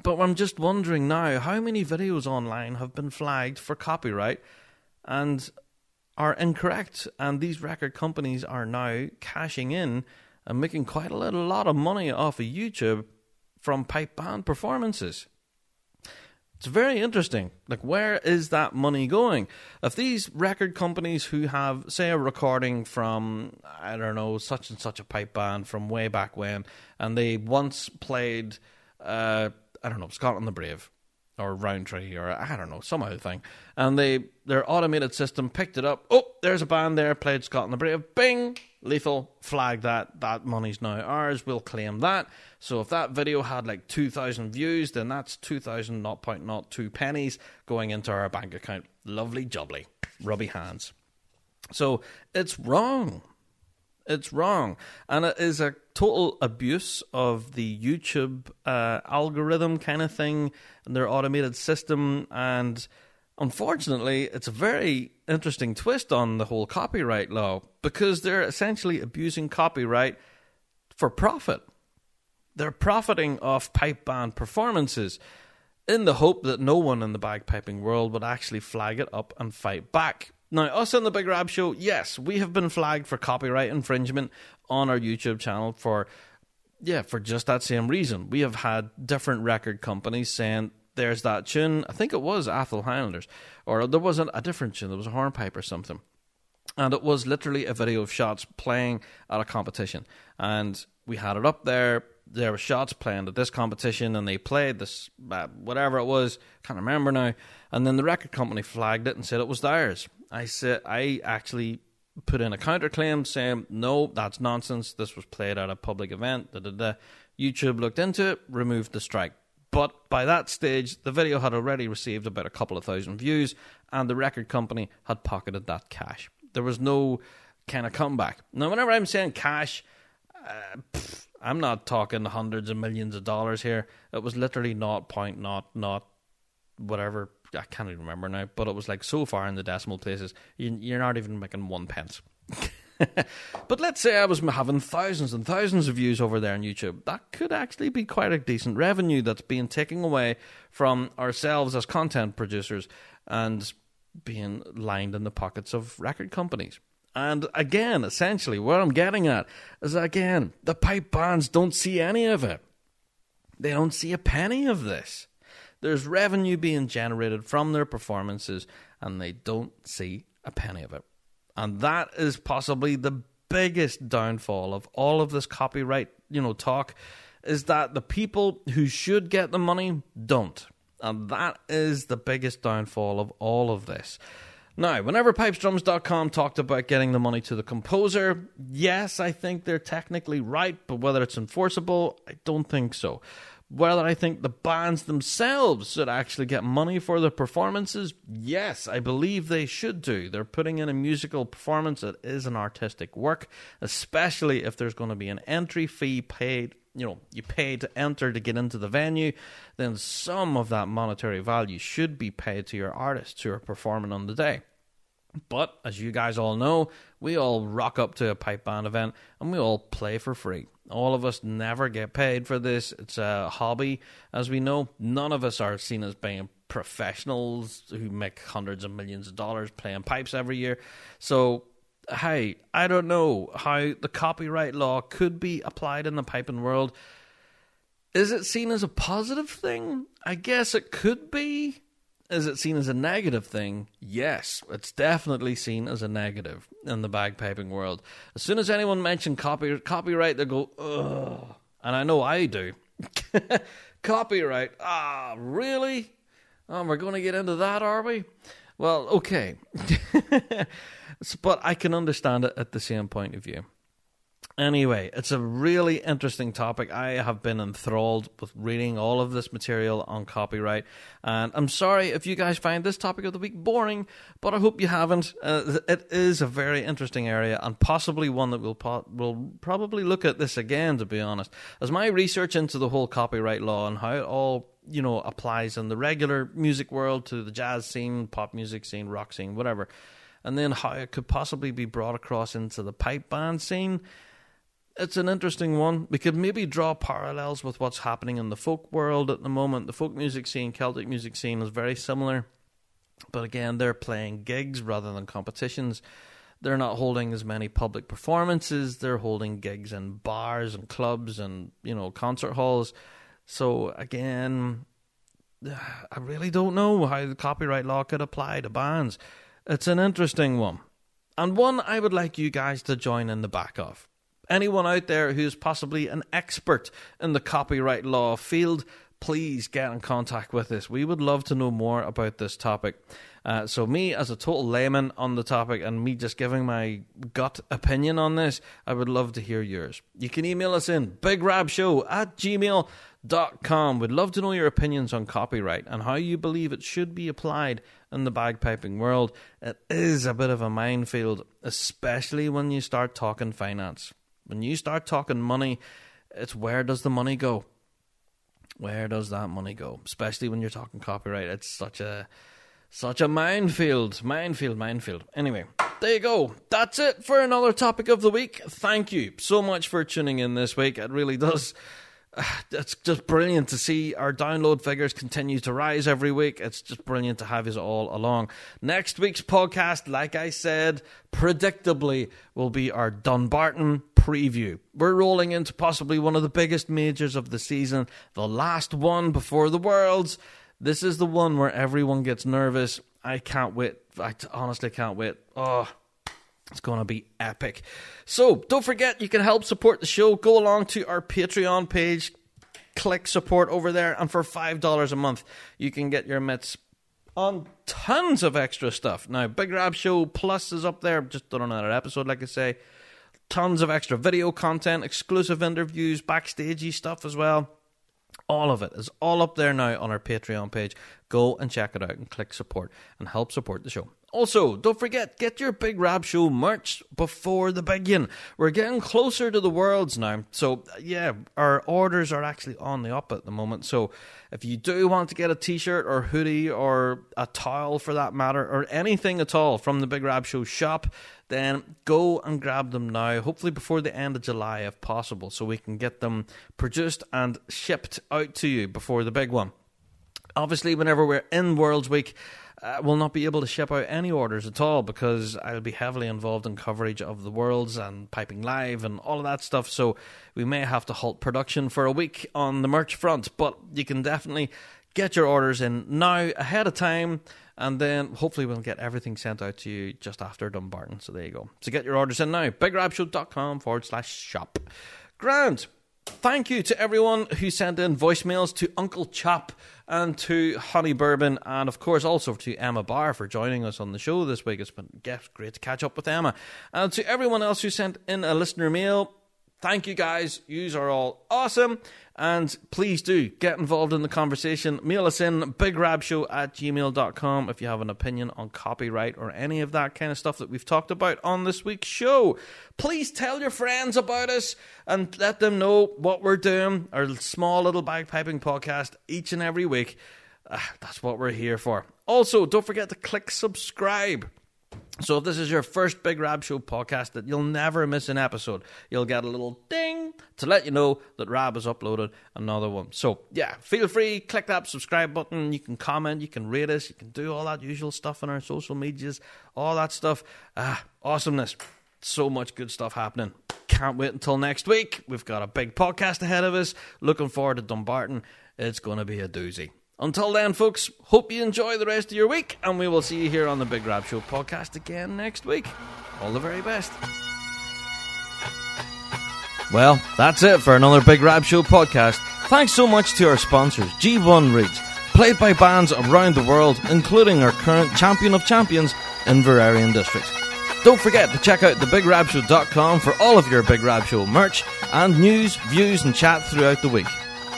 But I'm just wondering now how many videos online have been flagged for copyright and are incorrect, and these record companies are now cashing in and making quite a little lot of money off of YouTube from pipe band performances. It's very interesting. Like, where is that money going? If these record companies who have, say, a recording from, I don't know, such and such a pipe band from way back when, and they once played, uh, I don't know, Scotland the Brave, or Roundtree, or I don't know, some other thing, and they their automated system picked it up. Oh, there's a band there, played Scotland the Brave. Bing! Lethal, flag that. That money's now ours. We'll claim that. So if that video had like 2,000 views, then that's 2,000 0.02 pennies going into our bank account. Lovely jubbly. Rubby hands. So it's wrong. It's wrong. And it is a total abuse of the YouTube uh, algorithm kind of thing and their automated system. And unfortunately, it's a very interesting twist on the whole copyright law because they're essentially abusing copyright for profit. They're profiting off pipe band performances in the hope that no one in the bagpiping world would actually flag it up and fight back. Now, us on the Big Rab Show, yes, we have been flagged for copyright infringement on our YouTube channel for, yeah, for just that same reason. We have had different record companies saying, there's that tune, I think it was Atholl Highlanders, or there was a different tune, there was a hornpipe or something. And it was literally a video of Shotts playing at a competition. And we had it up there there were Shotts planned at this competition and they played this uh, whatever it was can't remember now. And then the record company flagged it and said it was theirs. I said i actually put in a counterclaim saying no that's nonsense. This was played at a public event da, da, da. youtube looked into it removed the strike. But by that stage the video had already received about a couple of thousand views and the record company had pocketed that cash. There was no kind of comeback. Now whenever i'm saying cash uh, pff, I'm not talking hundreds of millions of dollars here. It was literally not point not not whatever. I can't even remember now, but it was like so far in the decimal places, you're not even making one pence. but let's say I was having thousands and thousands of views over there on YouTube. That could actually be quite a decent revenue that's being taken away from ourselves as content producers and being lined in the pockets of record companies. And again, essentially, what I'm getting at is again, the pipe bands don't see any of it. They don't see a penny of this. There's revenue being generated from their performances, and they don't see a penny of it. And that is possibly the biggest downfall of all of this copyright, you know, talk, is that the people who should get the money don't. And that is the biggest downfall of all of this. Now, whenever pipesdrums.com talked about getting the money to the composer, yes, I think they're technically right, but whether it's enforceable, I don't think so. Whether I think the bands themselves should actually get money for their performances, yes, I believe they should do. They're putting in a musical performance, it is an artistic work, especially if there's going to be an entry fee paid you know you pay to enter to get into the venue, then some of that monetary value should be paid to your artists who are performing on the day. But as you guys all know, we all rock up to a pipe band event and we all play for free. All of us never get paid for this. It's a hobby, as we know. None of us are seen as being professionals who make hundreds of millions of dollars playing pipes every year. So, hey, I don't know how the copyright law could be applied in the piping world. Is it seen as a positive thing? I guess it could be. Is it seen as a negative thing? Yes, it's definitely seen as a negative in the bagpiping world. As soon as anyone mentioned copy, copyright, they go, ugh. And I know I do. copyright? Ah, really? Oh, we're going to get into that, are we? Well, okay. but I can understand it at the same point of view. Anyway, it's a really interesting topic. I have been enthralled with reading all of this material on copyright, and I'm sorry if you guys find this topic of the week boring, but I hope you haven't. Uh, it is a very interesting area, and possibly one that we'll po- will probably look at this again. To be honest, as my research into the whole copyright law and how it all you know applies in the regular music world to the jazz scene, pop music scene, rock scene, whatever, and then how it could possibly be brought across into the pipe band scene it's an interesting one. We could maybe draw parallels with what's happening in the folk world at the moment. The folk music scene, Celtic music scene, is very similar. But again, they're playing gigs rather than competitions. They're not holding as many public performances. They're holding gigs in bars and clubs and, you know, concert halls. So again, I really don't know how the copyright law could apply to bands. It's an interesting one. And one I would like you guys to join in the back of anyone out there who's possibly an expert in the copyright law field, please get in contact with us. We would love to know more about this topic. Uh, so, me as a total layman on the topic and me just giving my gut opinion on this, I would love to hear yours. You can email us in bigrabshow at gmail.com. We'd love to know your opinions on copyright and how you believe it should be applied in the bagpiping world. It is a bit of a minefield, especially when you start talking finance. When you start talking money, it's where does the money go? Where does that money go? Especially when you're talking copyright. It's such a such a minefield, minefield, minefield. Anyway, there you go. That's it for another topic of the week. Thank you so much for tuning in this week. It really does it's just brilliant to see our download figures continue to rise every week. It's just brilliant to have you all along. Next week's podcast, like I said, predictably will be our Dumbarton preview. We're rolling into possibly one of the biggest majors of the season, the last one before the Worlds. This is the one where everyone gets nervous. I can't wait. I honestly can't wait. Oh, it's going to be epic. So, don't forget, you can help support the show. Go along to our Patreon page, click support over there, and for $5 a month, you can get your mitts on tons of extra stuff. Now, Big Rab Show Plus is up there. Just done another episode, like I say. Tons of extra video content, exclusive interviews, backstagey stuff as well. All of it is all up there now on our Patreon page. Go and check it out and click support and help support the show. Also, don't forget, get your Big Rab Show merch before the begin. We're getting closer to the Worlds now. So, uh, yeah, our orders are actually on the up at the moment. So, if you do want to get a t shirt or hoodie or a towel for that matter, or anything at all from the Big Rab Show shop, then go and grab them now, hopefully before the end of July if possible, so we can get them produced and shipped out to you before the big one. Obviously, whenever we're in Worlds Week, uh, will not be able to ship out any orders at all because I'll be heavily involved in coverage of the Worlds and piping live and all of that stuff. So we may have to halt production for a week on the merch front, but you can definitely get your orders in now ahead of time and then hopefully we'll get everything sent out to you just after Dumbarton. So there you go. So get your orders in now. BigRabShow.com forward slash shop. Grand. Thank you to everyone who sent in voicemails to Uncle Chop and to Honey Bourbon, and of course also to Emma Barr for joining us on the show this week. It's been great to catch up with Emma. And to everyone else who sent in a listener mail, thank you guys. Yous are all awesome. And please do get involved in the conversation. Mail us in bigrabshow at gmail.com if you have an opinion on copyright or any of that kind of stuff that we've talked about on this week's show. Please tell your friends about us and let them know what we're doing, our small little bagpiping podcast each and every week. Ah, that's what we're here for. Also, don't forget to click subscribe. So if this is your first Big Rab Show podcast, that you'll never miss an episode. You'll get a little ding to let you know that Rab has uploaded another one. So yeah, feel free, click that subscribe button. You can comment, you can rate us, you can do all that usual stuff on our social medias, all that stuff. Ah, awesomeness. So much good stuff happening. Can't wait until next week. We've got a big podcast ahead of us. Looking forward to Dumbarton. It's going to be a doozy. Until then, folks, hope you enjoy the rest of your week, and we will see you here on the Big Rab Show podcast again next week. All the very best. Well, that's it for another Big Rab Show podcast. Thanks so much to our sponsors, G1 Reeds, played by bands around the world, including our current champion of champions, Inveraray and District. Don't forget to check out thebigrabshow.com for all of your Big Rab Show merch and news, views, and chat throughout the week.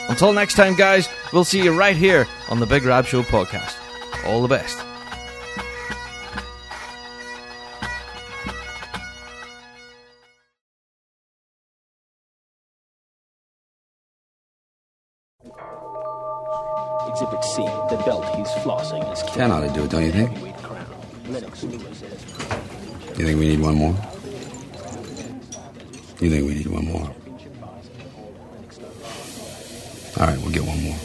Until next time, guys, we'll see you right here on the Big Rab Show podcast. All the best. Exhibit C, the belt he's flossing is That ought to do it, don't you think? You think we need one more? You think we need one more? All right, we'll get one more.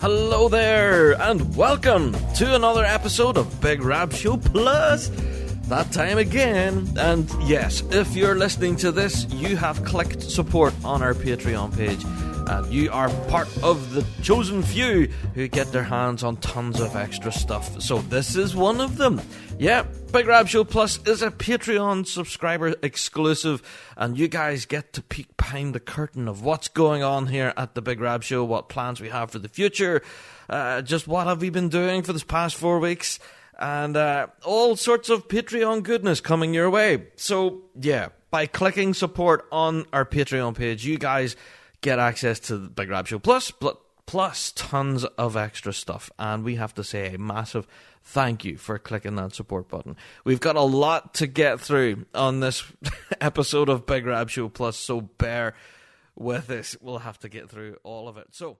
Hello there, and welcome to another episode of Big Rab Show Plus. That time again, and yes, if you're listening to this, you have clicked support on our Patreon page, and you are part of the chosen few who get their hands on tons of extra stuff. So this is one of them. Yeah, Big Rab Show Plus is a Patreon subscriber exclusive, and you guys get to peek behind the curtain of what's going on here at the Big Rab Show, what plans we have for the future, uh, just what have we been doing for this past four weeks, and uh, all sorts of Patreon goodness coming your way. So, yeah, by clicking support on our Patreon page, you guys get access to the Big Rab Show Plus, pl- plus tons of extra stuff. And we have to say a massive thank you for clicking that support button. We've got a lot to get through on this episode of Big Rab Show Plus, so bear with us. We'll have to get through all of it. So,